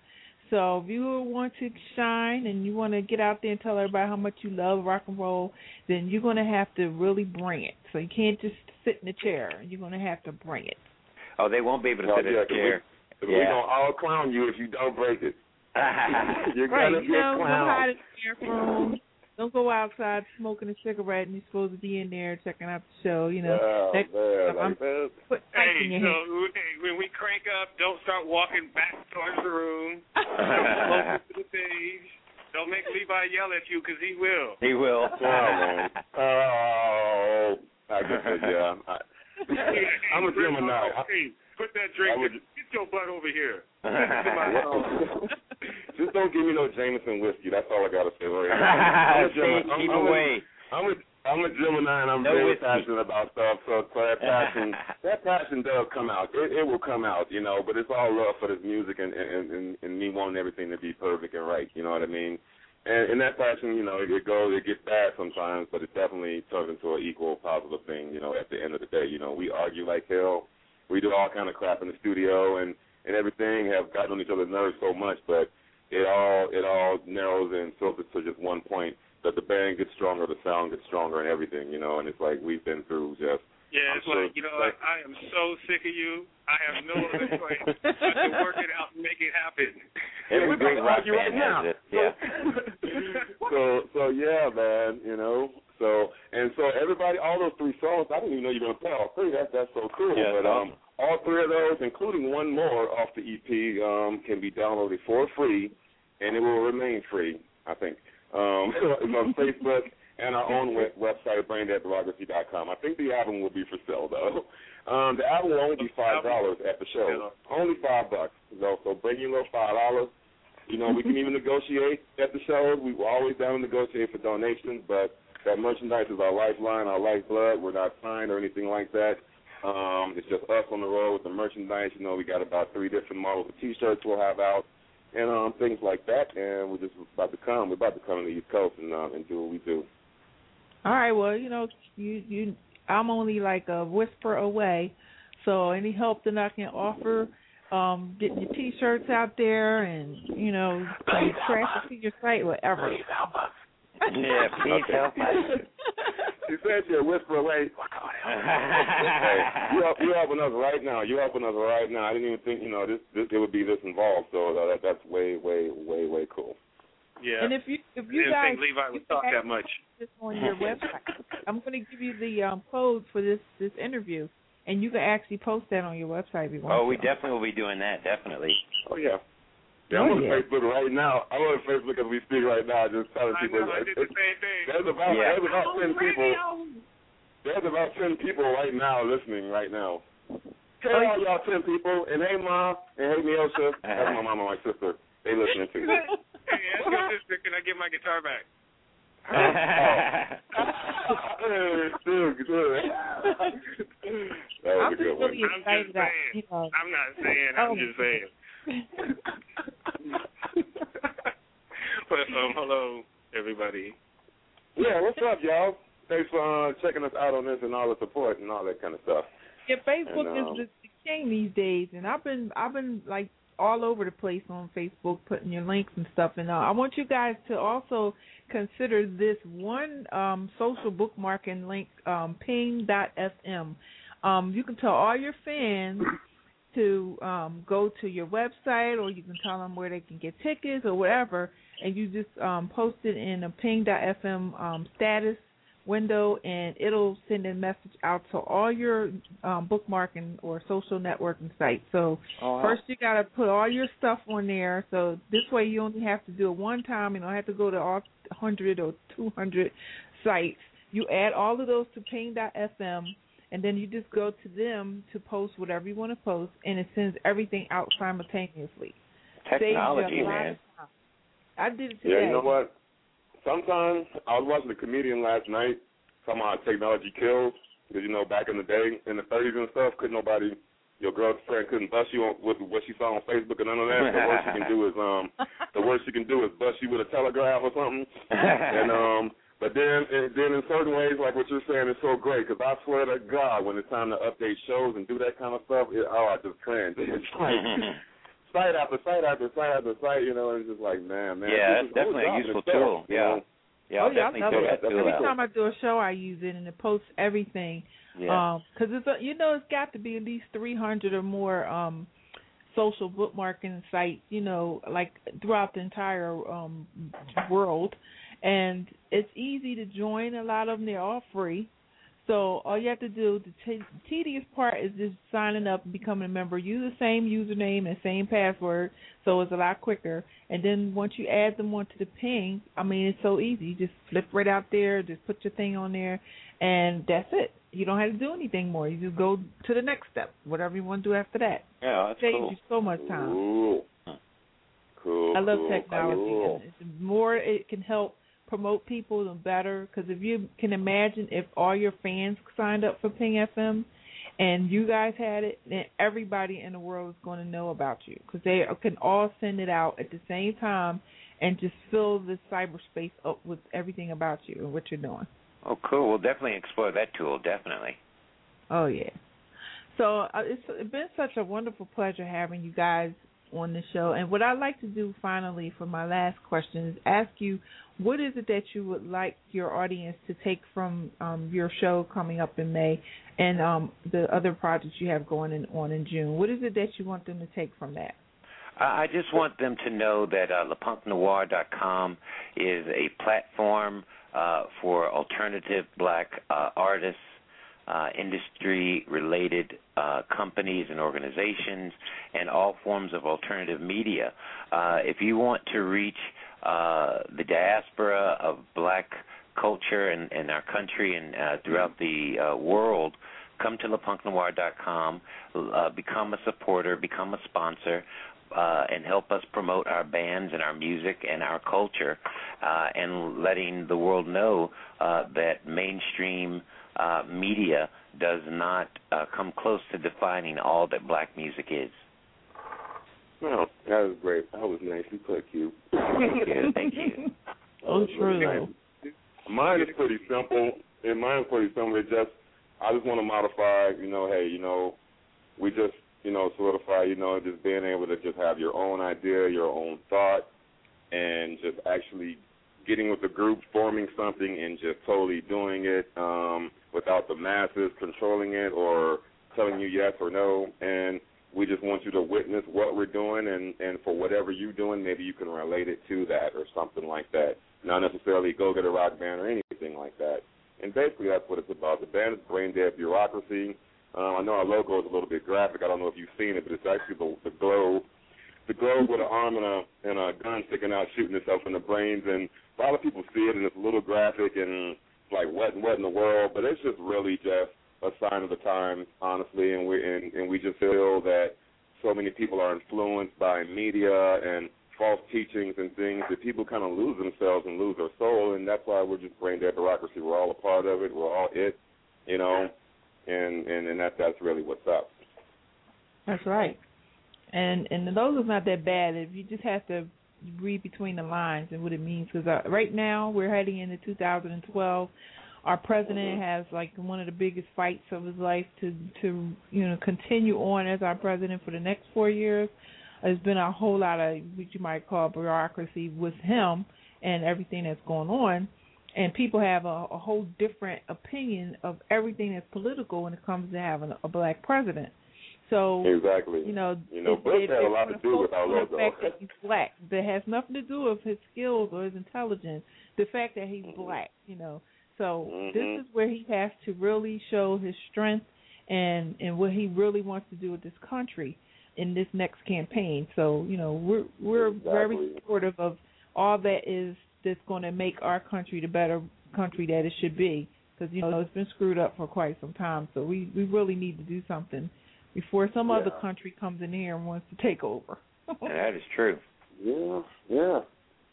So if you want to shine and you want to get out there and tell everybody how much you love rock and roll, then you're going to have to really bring it. So you can't just sit in a chair. You're going to have to bring it. Oh, they won't be able to Oh, sit in a chair. we- We're Yeah. going to all clown you if you don't break it. *laughs* *laughs* You're Right, going to you get know, go clowned. hide in the back room. Don't go outside smoking a cigarette and you're supposed to be in there checking out the show, you know. Oh, That- man, I'm- that. Put Hey, in your so hand. hey, when we crank up, don't start walking back towards the room. *laughs* Don't close to the stage. Don't make Levi yell at you because he will. he will. *laughs* Oh. Oh, I guess, that, yeah. I, *laughs* I'm a Gemini. I, Hey, put that drink. I would- Get your butt over here. Just don't give me no Jameson whiskey. That's all I gotta say. Right now. *laughs* I'm a Stay, Gemini. I'm, keep I'm away. A, I'm a I'm a Gemini and I'm No very whiskey. passionate about stuff. So, so that *laughs* passion, that passion does come out. It, it will come out, you know. But it's all love for this music and and, and and me wanting everything to be perfect and right. You know what I mean? And, and that passion, you know, it, it goes, it gets bad sometimes, but it definitely turns into an equal positive thing. You know, at the end of the day, you know, we argue like hell. We do all kind of crap in the studio and and everything. Have gotten on each other's nerves so much, but it all it all narrows and filters to just one point that the band gets stronger, the sound gets stronger, and everything. You know, and it's like we've been through just. Yeah, I'm it's sure- like you know, I, I am so sick of you. I have no *laughs* other choice but to work it out and make it happen. Every we're great gonna rock argue right band now. has it. Yeah. *laughs* so so yeah, man, you know. So and so everybody, all those three songs, I didn't even know you were gonna play all three. That's that's so cool. Yeah, but um, all three of those, including one more off the EP, um, can be downloaded for free, and it will remain free. I think. Um, *laughs* it's on Facebook and our own web- website, braindeadbureaucracy.com. I think the album will be for sale though. Um, the album will only be five dollars at the show. Only five bucks. So, so bring your little five dollars. You know, we can even *laughs* negotiate at the shows. We were always down to negotiate for donations, but that merchandise is our lifeline, our lifeblood. We're not signed or anything like that. Um, it's just us on the road with the merchandise. You know, we got about three different models of T-shirts we'll have out, and um, things like that. And we're just about to come. We're about to come to the East Coast and um, and do what we do. All right. Well, you know, you you, I'm only like a whisper away. So any help that I can offer, um, getting your T-shirts out there, and you know, some traffic to your site, whatever. Yeah, please help us. She said she'll whisper away. Hey, you help, you helping us right now. You helping us right now. I didn't even think you know this, this it would be this involved. So uh, that that's way way way way cool. Yeah. And if you if I you didn't guys think Levi would talk that much. this on your *laughs* website, I'm going to give you the um, code for this this interview, and you can actually post that on your website if you want. Oh, we to. definitely will be doing that. Definitely. Oh yeah. Yeah, I'm Oh, on yeah. Facebook right now. I'm on Facebook as we speak right now, just telling I people. know. I did the same thing. There's about Yeah. there's about ten people. There's about ten people right now listening right now. Hey Oh, all y'all ten people, and hey mom, and hey Neosha. *laughs* That's my mom and my sister. They listening too. Hey, ask your sister, can I get my guitar back? Hey, *laughs* good. that was I'm a just good one. really I'm excited just about saying. you know. I'm not saying. I'm Oh. just saying. *laughs* But um, hello everybody. Yeah, what's up, y'all? Thanks for uh, checking us out on this and all the support and all that kind of stuff. Yeah, Facebook And, um, is the, the king these days, and I've been I've been like all over the place on Facebook putting your links and stuff. And uh, I want you guys to also consider this one um, social bookmarking link, um, Ping.fm. Um, you can tell all your fans to um, go to your website, or you can tell them where they can get tickets or whatever, and you just um, post it in a Ping.fm um, status window and it'll send a message out to all your um, bookmarking or social networking sites. So wow. first you got to put all your stuff on there. So this way you only have to do it one time. You don't have to go to all 100 or 200 sites. You add all of those to ping.fm and then you just go to them to post whatever you want to post and it sends everything out simultaneously. Saves you a Technology, man. I did it today. Yeah, you know what? Sometimes I was watching a comedian last night talking about how technology kills. Because you know, back in the day, in the 30s and stuff, couldn't nobody, your girlfriend couldn't bust you on, with what she saw on Facebook and none of that. The worst you can do is um, *laughs* the worst you can do is bust you with a telegraph or something. *laughs* and um, but then and then in certain ways, like what you're saying, is so great. Because I swear to God, when it's time to update shows and do that kind of stuff, it, oh, I just cringe. *laughs* It's like *laughs* site after site after site after site, you know, and it's just like, man, man. Yeah, this it's is a whole definitely a useful itself, tool. you Yeah. know? Yeah, oh I'll yeah, definitely I do love that. it. Every time I do a show, I use it, and it posts everything. Yeah. Um 'cause it's a, you know it's got to be at least 300 or more um social bookmarking sites, you know, like throughout the entire um world, and it's easy to join. A lot of them they're all free. So all you have to do, the t- tedious part is just signing up and becoming a member. Use the same username and same password, so it's a lot quicker. And then once you add them onto the ping, I mean it's so easy. You just flip right out there, just put your thing on there, and that's it. You don't have to do anything more. You just go to the next step, whatever you want to do after that. Yeah, that's Saves cool. you so much time. Cool. Cool. I love technology. Cool. And the more it can help promote people, the better. Because if you can imagine, if all your fans signed up for Ping FM, and you guys had it, then everybody in the world is going to know about you because they can all send it out at the same time and just fill the cyberspace up with everything about you and what you're doing. Oh, cool. We'll definitely explore that tool. Definitely. Oh yeah. So uh, it's been such a wonderful pleasure having you guys on the show. And what I'd like to do finally for my last question is ask you what is it that you would like your audience to take from um, your show coming up in May and um, the other projects you have going in, on in June? What is it that you want them to take from that? I just want them to know that uh, lepunknoir.com is a platform uh, for alternative black uh, artists, uh, industry related uh, companies and organizations, and all forms of alternative media. Uh, if you want to reach uh, the diaspora of black culture in, our country and uh, throughout the uh, world, come to lepunknoir.com, become a supporter, become a sponsor, uh, and help us promote our bands and our music and our culture, uh, and letting the world know uh, that mainstream uh, media does not uh, come close to defining all that black music is. No, that was great. That was nicely put, Q. Thank you. Thank *laughs* you. Oh, true. Mine is pretty simple. And mine is pretty simple. It just, I just want to modify. You know, hey, you know, we just, you know, solidify. You know, just being able to just have your own idea, your own thought, and just actually getting with the group, forming something, and just totally doing it um, without the masses controlling it or telling you yes or no. And we just want you to witness what we're doing, and and for whatever you're doing, maybe you can relate it to that or something like that. Not necessarily go get a rock band or anything like that. And basically, that's what it's about. The band is Brain Dead Bureaucracy. Um, I know our logo is a little bit graphic. I don't know if you've seen it, but it's actually the, the globe, the globe with an arm and a and a gun sticking out, shooting itself in the brains. And a lot of people see it, and it's a little graphic and like what what in the world. But it's just really just a sign of the times, honestly, and we and, and we just feel that so many people are influenced by media and false teachings and things that people kind of lose themselves and lose their soul, and that's why we're just brain dead bureaucracy. We're all a part of it. We're all it, you know, and and and that that's really what's up. That's right. And and the logo's not that bad if you just have to read between the lines and what it means. Because uh, right now we're heading into 2012 our president has like one of the biggest fights of his life to to you know continue on as our president for the next four years. There's been a whole lot of what you might call bureaucracy with him and everything that's going on, and people have a, a whole different opinion of everything that's political when it comes to having a black president. So exactly, you know, you know, Bush it, had a lot to do with our logo. The fact that he's black, that has nothing to do with his skills or his intelligence. The fact that he's mm-hmm. black, you know. So mm-hmm. this is where he has to really show his strength and and what he really wants to do with this country in this next campaign. So you know we're we're exactly. very supportive of all that is that's going to make our country the better country that it should be because you know it's been screwed up for quite some time. So we we really need to do something before some yeah. other country comes in here and wants to take over. *laughs* that is *laughs* true. Yeah, yeah.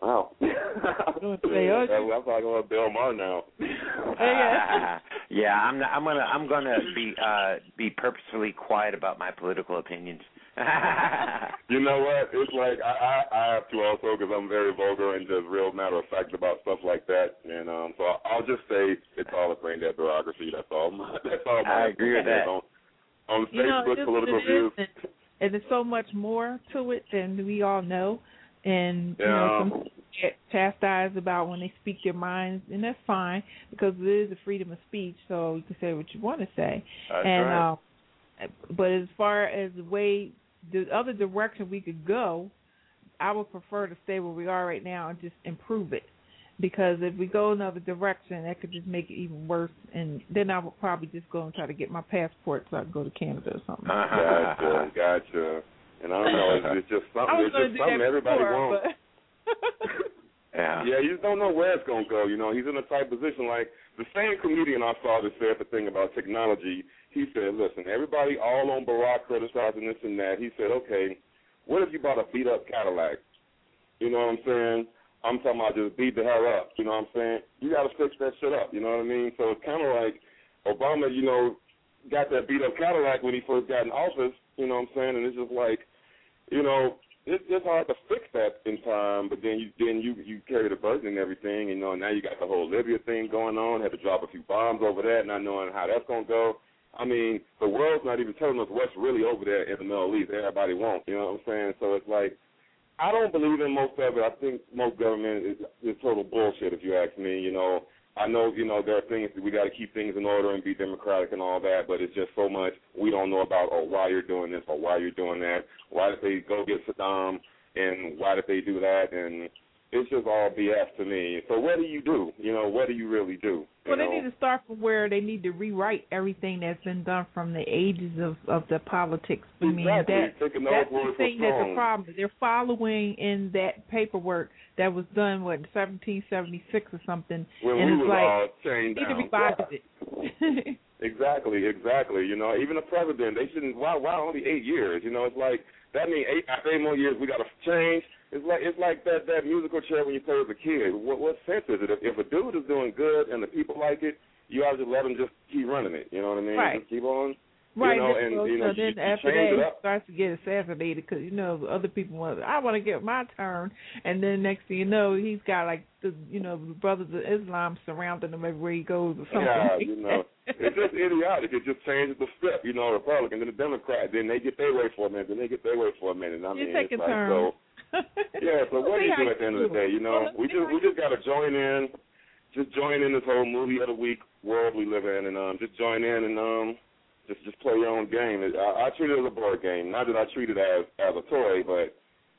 Wow. *laughs* I'm talking about Bill Maher now. yeah. yeah, I'm not, I'm gonna I'm gonna be uh be purposefully quiet about my political opinions. you know what? It's like I I, I have to also because I'm very vulgar and just real matter of fact about stuff like that, and um so I'll just say it's all a brain dead bureaucracy. That's all. That's all. My I agree with that. On, on you Facebook know, political views. And, and there's so much more to it than we all know and yeah. you know some get chastised about when they speak their minds, and that's fine because it is a freedom of speech, so you can say what you want to say. That's and right. uh, but as far as the way the other direction we could go, I would prefer to stay where we are right now and just improve it. Because if we go another direction, that could just make it even worse. And then I would probably just go and try to get my passport so I can go to Canada or something. Uh-huh. Gotcha, gotcha. And I don't know, it's, it's just *laughs* something. It's just something everybody before, wants. *laughs* yeah. Yeah, you just don't know where it's gonna go. You know, he's in a tight position. Like the same comedian I saw that said the thing about technology. He said, "Listen, everybody all on Barack criticizing this and that." He said, "Okay, what if you bought a beat up Cadillac? You know what I'm saying? I'm talking about just beat the hell up. You know what I'm saying? You got to fix that shit up. You know what I mean? So it's kind of like Obama, you know, got that beat up Cadillac when he first got in office. You know what I'm saying? And it's just like, you know, it's just hard to fix that in time. But then you then you you carry the burden and everything. You know, and now you got the whole Libya thing going on. Had to drop a few bombs over that, not knowing how that's gonna go. I mean, the world's not even telling us what's really over there in the Middle East. Everybody won't, you know what I'm saying? So it's like, I don't believe in most of it. I think most government is, is total bullshit, if you ask me. You know, I know, you know, there are things that we got to keep things in order and be democratic and all that, but it's just so much we don't know about, or why you're doing this, or why you're doing that. Why did they go get Saddam, and why did they do that? And it's just all BS to me. So what do you do? You know, what do you really do? well, know? they need to start from where they need to rewrite everything that's been done from the ages of of the politics. I mean, exactly. that that's the thing that's the problem. They're following in that paperwork that was done what 1776 or something, When and we it's like chained need to down. revise Yeah. it. *laughs* Exactly, exactly. You know, even a president, they shouldn't. Why? Why only eight years? You know, it's like that means eight eight more years we got to change. It's like it's like that that musical chair when you play as a kid. What what sense is it if, if a dude is doing good and the people like it, you ought to just let him just keep running it. You know what I mean? Right. Just keep on. Right, You know, and so, you know, so then you, you after that, it he starts to get assassinated because you know other people want. I want to get my turn, and then next thing you know, he's got like the you know the brothers of Islam surrounding him everywhere he goes or something. Yeah, you know, it's just *laughs* idiotic. It just changes the step. You know, Republican, then the Democrat, then they get their way for a minute, then they get their way for a minute. I mean, it's like turn. so. *laughs* Yeah, so what do you do at the end of the day? You know, we just we just gotta join in, just join in this whole movie of the week world we live in, and um, just join in and um, just just play your own game. I, I treat it as a board game, not that I treat it as as a toy, but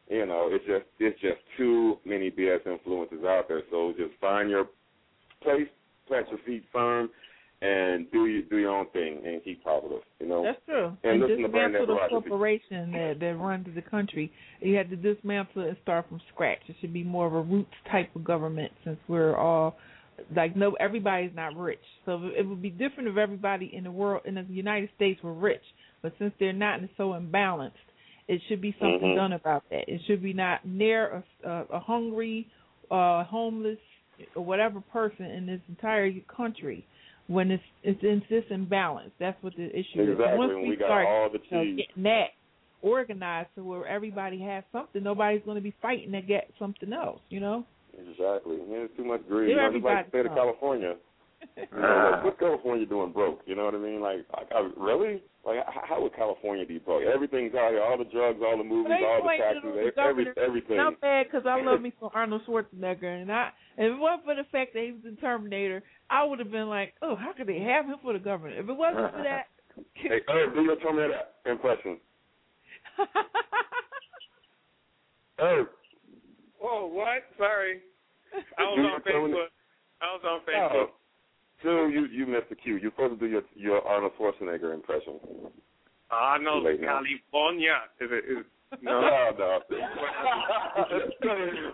you know, it's just it's just too many BS influences out there. So just find your place, plant your feet firm, and do you do your own thing and keep positive. You know. That's true. And And, listen to dismantle the corporation that that runs the country. You had to dismantle it and start from scratch. It should be more of a roots type of government since we're all like no everybody's not rich. So it would be different if everybody in the world in the United States were rich. But since they're not and it's so imbalanced, it should be something Mhm. done about that. It should be not near a, a, a hungry, uh, homeless, or whatever person in this entire country when it's it's in this imbalance. That's what the issue is. Exactly. Once When we, we got start all the you know, getting that organized to where everybody has something, nobody's going to be fighting to get something else. You know. Exactly. Yeah, there's too much greed. You know, just like the state of California. *laughs* You know, like, what's California doing broke? You know what I mean? Like, like I, really? Like, how, would California be broke? Everything's out here. All the drugs, all the movies, all the taxes, every, everything. Not bad because I love me some *laughs* Arnold Schwarzenegger, and I if it wasn't for the fact that he was in Terminator, I would have been like, oh, how could they have him for the governor? If it wasn't for that. *laughs* Hey, Herb, do your Terminator impression. Herb. Whoa, what? Sorry. I was Do on Facebook. I was on Oh, Facebook. Sue, you you missed the cue. You're supposed to do your your Arnold Schwarzenegger impression. Arnold, Too late now. California. Is it? Is, no. *laughs* No, no.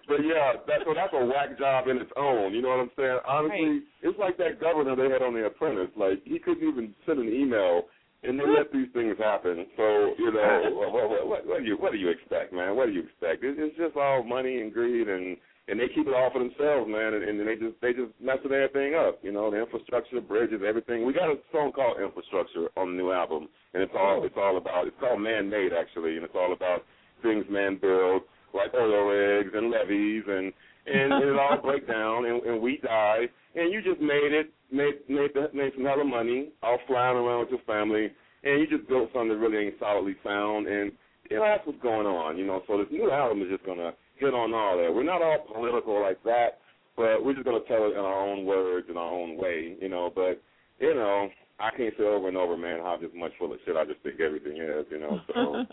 but yeah, that's so that's a whack job in its own. You know what I'm saying? Honestly, it's like that governor they had on The Apprentice. Like he couldn't even send an email, and they let these things happen. So you know, *laughs* what, what, what, what do you what do you expect, man? What do you expect? It's, it's just all money and greed, and and they keep it all for themselves, man. And, and they just they just messing everything up. You know, the infrastructure, bridges, everything. We got a song called Infrastructure on the new album, and it's all it's all about. It's called Man Made actually, and it's all about things man builds, like oil rigs and levees, and and, and it all *laughs* break down, and, and we die, and you just made it, made made the, made some hella money, all flying around with your family, and you just built something that really ain't solidly sound, and you know that's what's going on, you know. So this new album is just gonna hit on all that. We're not all political like that, but we're just gonna tell it in our own words, in our own way, you know. But you know, I can't say over and over, man, how just much full of shit I just think everything is, you know. So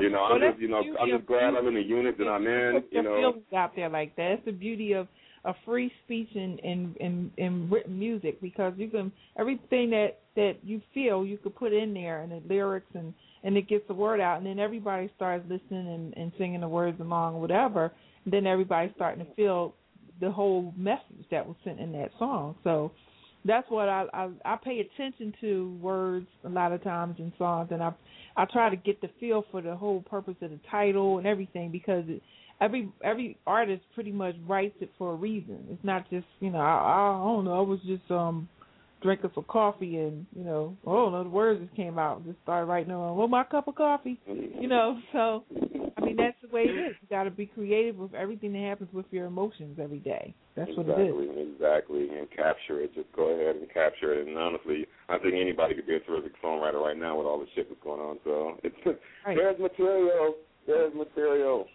you know, Well, I'm just you know, I'm just glad music. I'm in the unit that I'm in, put you your know. feelings out there like that. It's the beauty of a free speech in in in, in written music because you can everything that that you feel you could put in there and the lyrics and and it gets the word out and then everybody starts listening and, and singing the words along whatever and then everybody's starting to feel the whole message that was sent in that song so that's what I, I I pay attention to words a lot of times in songs and I I try to get the feel for the whole purpose of the title and everything because it, every every artist pretty much writes it for a reason. It's not just you know I, I don't know I was just um drinking some coffee and you know oh no the words just came out. Just started writing on well my cup of coffee you know so I mean that's the way it is. You got to be creative with everything that happens with your emotions every day. That's exactly, what it is. Exactly and capture it. Just go ahead and capture it. And honestly I think anybody could be a terrific songwriter right now with all the shit that's going on so. It's *laughs* right. there's material. There's material.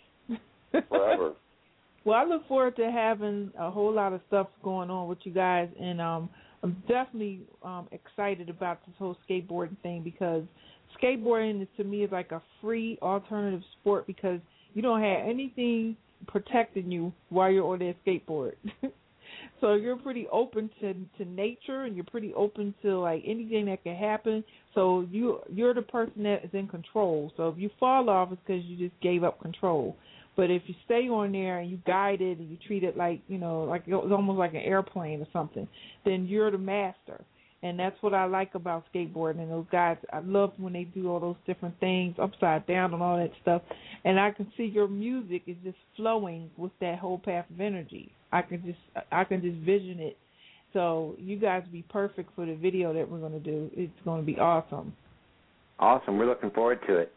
Forever. *laughs* well, I look forward to having a whole lot of stuff going on with you guys, and um, I'm definitely um, excited about this whole skateboarding thing because skateboarding to me is like a free alternative sport because you don't have anything protecting you while you're on that skateboard. *laughs* so you're pretty open to to nature and you're pretty open to like anything that can happen. So you you're the person that is in control. So if you fall off, it's because you just gave up control. But if you stay on there and you guide it and you treat it like you know, like it was almost like an airplane or something, then you're the master. And that's what I like about skateboarding. And those guys, I love when they do all those different things, upside down and all that stuff. And I can see your music is just flowing with that whole path of energy. I can just, I can just vision it. So you guys be perfect for the video that we're going to do. It's going to be awesome. Awesome. We're looking forward to it.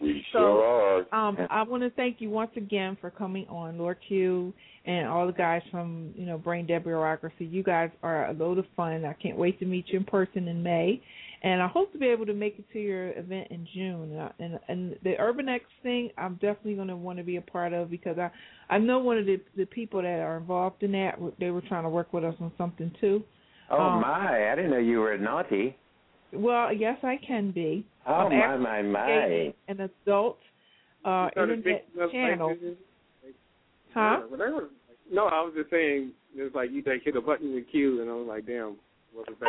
We so, sure are. Um, I want to thank you once again for coming on, Lord Q, and all the guys from you know Brain Dead Bureaucracy. You guys are a load of fun. I can't wait to meet you in person in May, and I hope to be able to make it to your event in June. And and, and the Urban X thing, I'm definitely going to want to be a part of because I I know one of the the people that are involved in that. They were trying to work with us on something too. Oh um, my! I didn't know you were naughty. Well, yes, I can be. Oh my my my! An adult uh, internet channel. Huh? No, I was just saying. It's like you like hit a button in Q, and I was like, damn.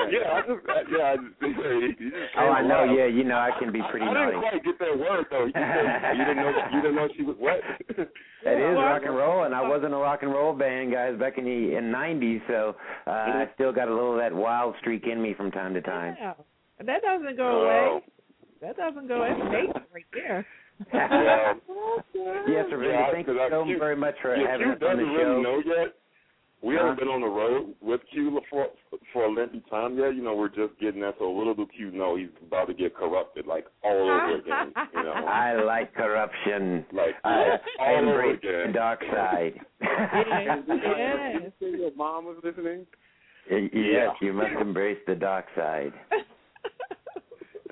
Yeah, I just, yeah, I just, *laughs* you just oh, I know. Yeah, you know, I can be pretty I, I naughty. didn't quite get that word though. You, said, you didn't know. You didn't know she was what? *laughs* that is rock and roll, and I was in a rock and roll band, guys, back in the in '90s. So uh, I still got a little of that wild streak in me from time to time. Yeah. That doesn't go away. That doesn't go away. That's right there. yeah. yes, sir. Yeah, thank you so Q, very much for yeah, having Q us on the show. Know yet. We uh-huh. haven't been on the road with Q for for a lengthy time yet. You know, we're just getting that. So a little do Q know he's about to get corrupted, like all over again. You know, *laughs* I like corruption. Like I, I embrace the dark side. yes, *laughs* yes. Your mom was listening. Yes, yeah. you must embrace the dark side. *laughs*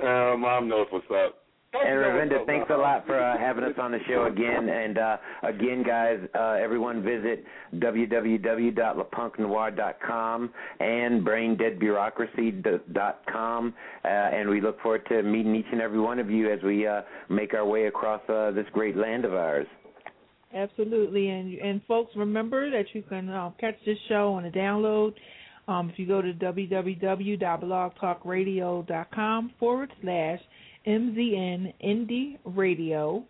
uh, Mom knows what's up. And Ravinda, thanks a lot for uh, having us on the show again. And uh, again, guys, uh, everyone visit www.lepunknoir.com and braindeadbureaucracy.com. Uh, and we look forward to meeting each and every one of you as we uh, make our way across uh, this great land of ours. Absolutely, and and folks, remember that you can uh, catch this show on a download um, if you go to www.blogtalkradio.com forward slash MZN Indie Radio,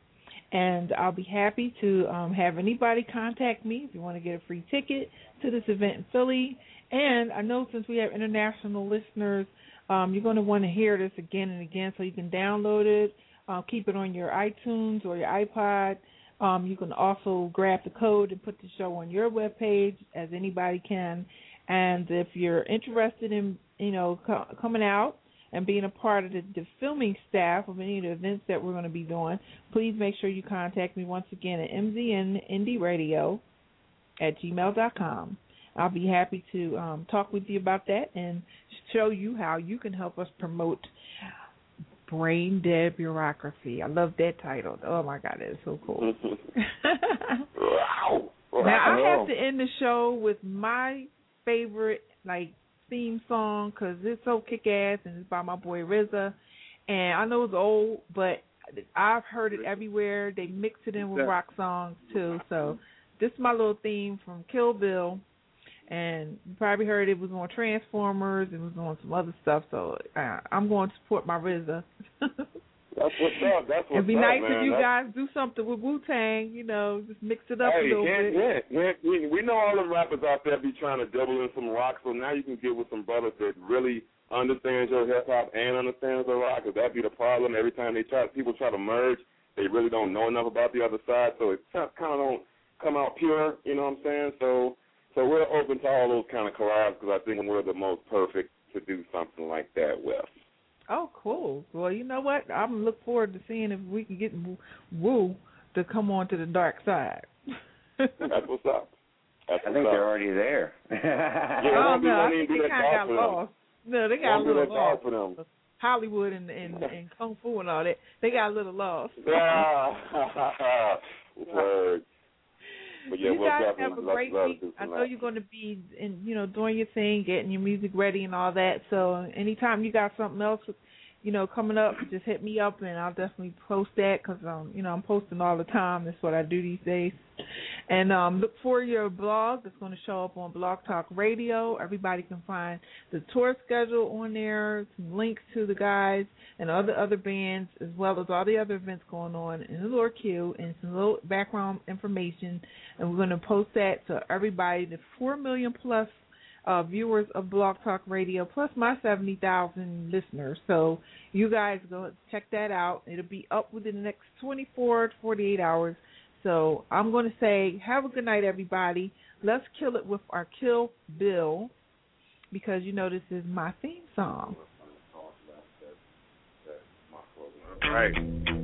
and I'll be happy to um, have anybody contact me if you want to get a free ticket to this event in Philly. And I know since we have international listeners, um, you're going to want to hear this again and again, so you can download it, uh, keep it on your iTunes or your iPod. Um, you can also grab the code and put the show on your web page, as anybody can. And if you're interested in, you know, co- coming out and being a part of the, the filming staff of any of the events that we're going to be doing, please make sure you contact me once again at mznindieradio at gmail.com. I'll be happy to um, talk with you about that and show you how you can help us promote Brain Dead Bureaucracy. I love that title. Oh my God, that is so cool. *laughs* *laughs* wow. Now I have to end the show with my favorite like theme song because it's so kick ass and it's by my boy RZA. And I know it's old, but I've heard it everywhere. They mix it in with rock songs too. So this is my little theme from Kill Bill. And you probably heard it was on Transformers. It was on some other stuff. So uh, I'm going to support my RZA. *laughs* That's what's up. That's what's It'd be up, nice man. if you That's... guys do something with Wu Tang. You know, just mix it up hey, a little bit. Yeah, yeah. We know all the rappers out there be trying to double in some rock, so now you can get with some brothers that really understands your hip hop and understands the rock. Cause that'd be the problem. Every time they try, people try to merge, they really don't know enough about the other side, so it kind of don't come out pure. You know what I'm saying? So so we're open to all those kind of collabs because I think we're the most perfect to do something like that with. Oh, cool. Well, you know what? I'm look forward to seeing if we can get Wu to come on to the dark side. That's what's up. That's I think up. they're already there. *laughs* yeah, oh no, I think they kind of got lost. No, they got a little lost. for them. Hollywood and, and *laughs* and kung fu and all that. They got a little lost. Yeah. *laughs* Word. But yeah, you we'll guys have a great love week. do I know you're going to be in, you know, doing your thing, getting your music ready and all that. So anytime you got something else, you know, coming up, just hit me up and I'll definitely post that because um, you know, I'm posting all the time. That's what I do these days. And um, look for your blog. It's going to show up on Blog Talk Radio. Everybody can find the tour schedule on there, some links to the guys and other other bands, as well as all the other events going on in the Lord Q, and some little background information. And we're going to post that to everybody, the four million plus uh, viewers of Blog Talk Radio, plus my seventy thousand listeners. So you guys go check that out. It'll be up within the next twenty four to forty eight hours. So I'm going to say, have a good night, everybody. Let's kill it with our Kill Bill, because you know this is my theme song. Right.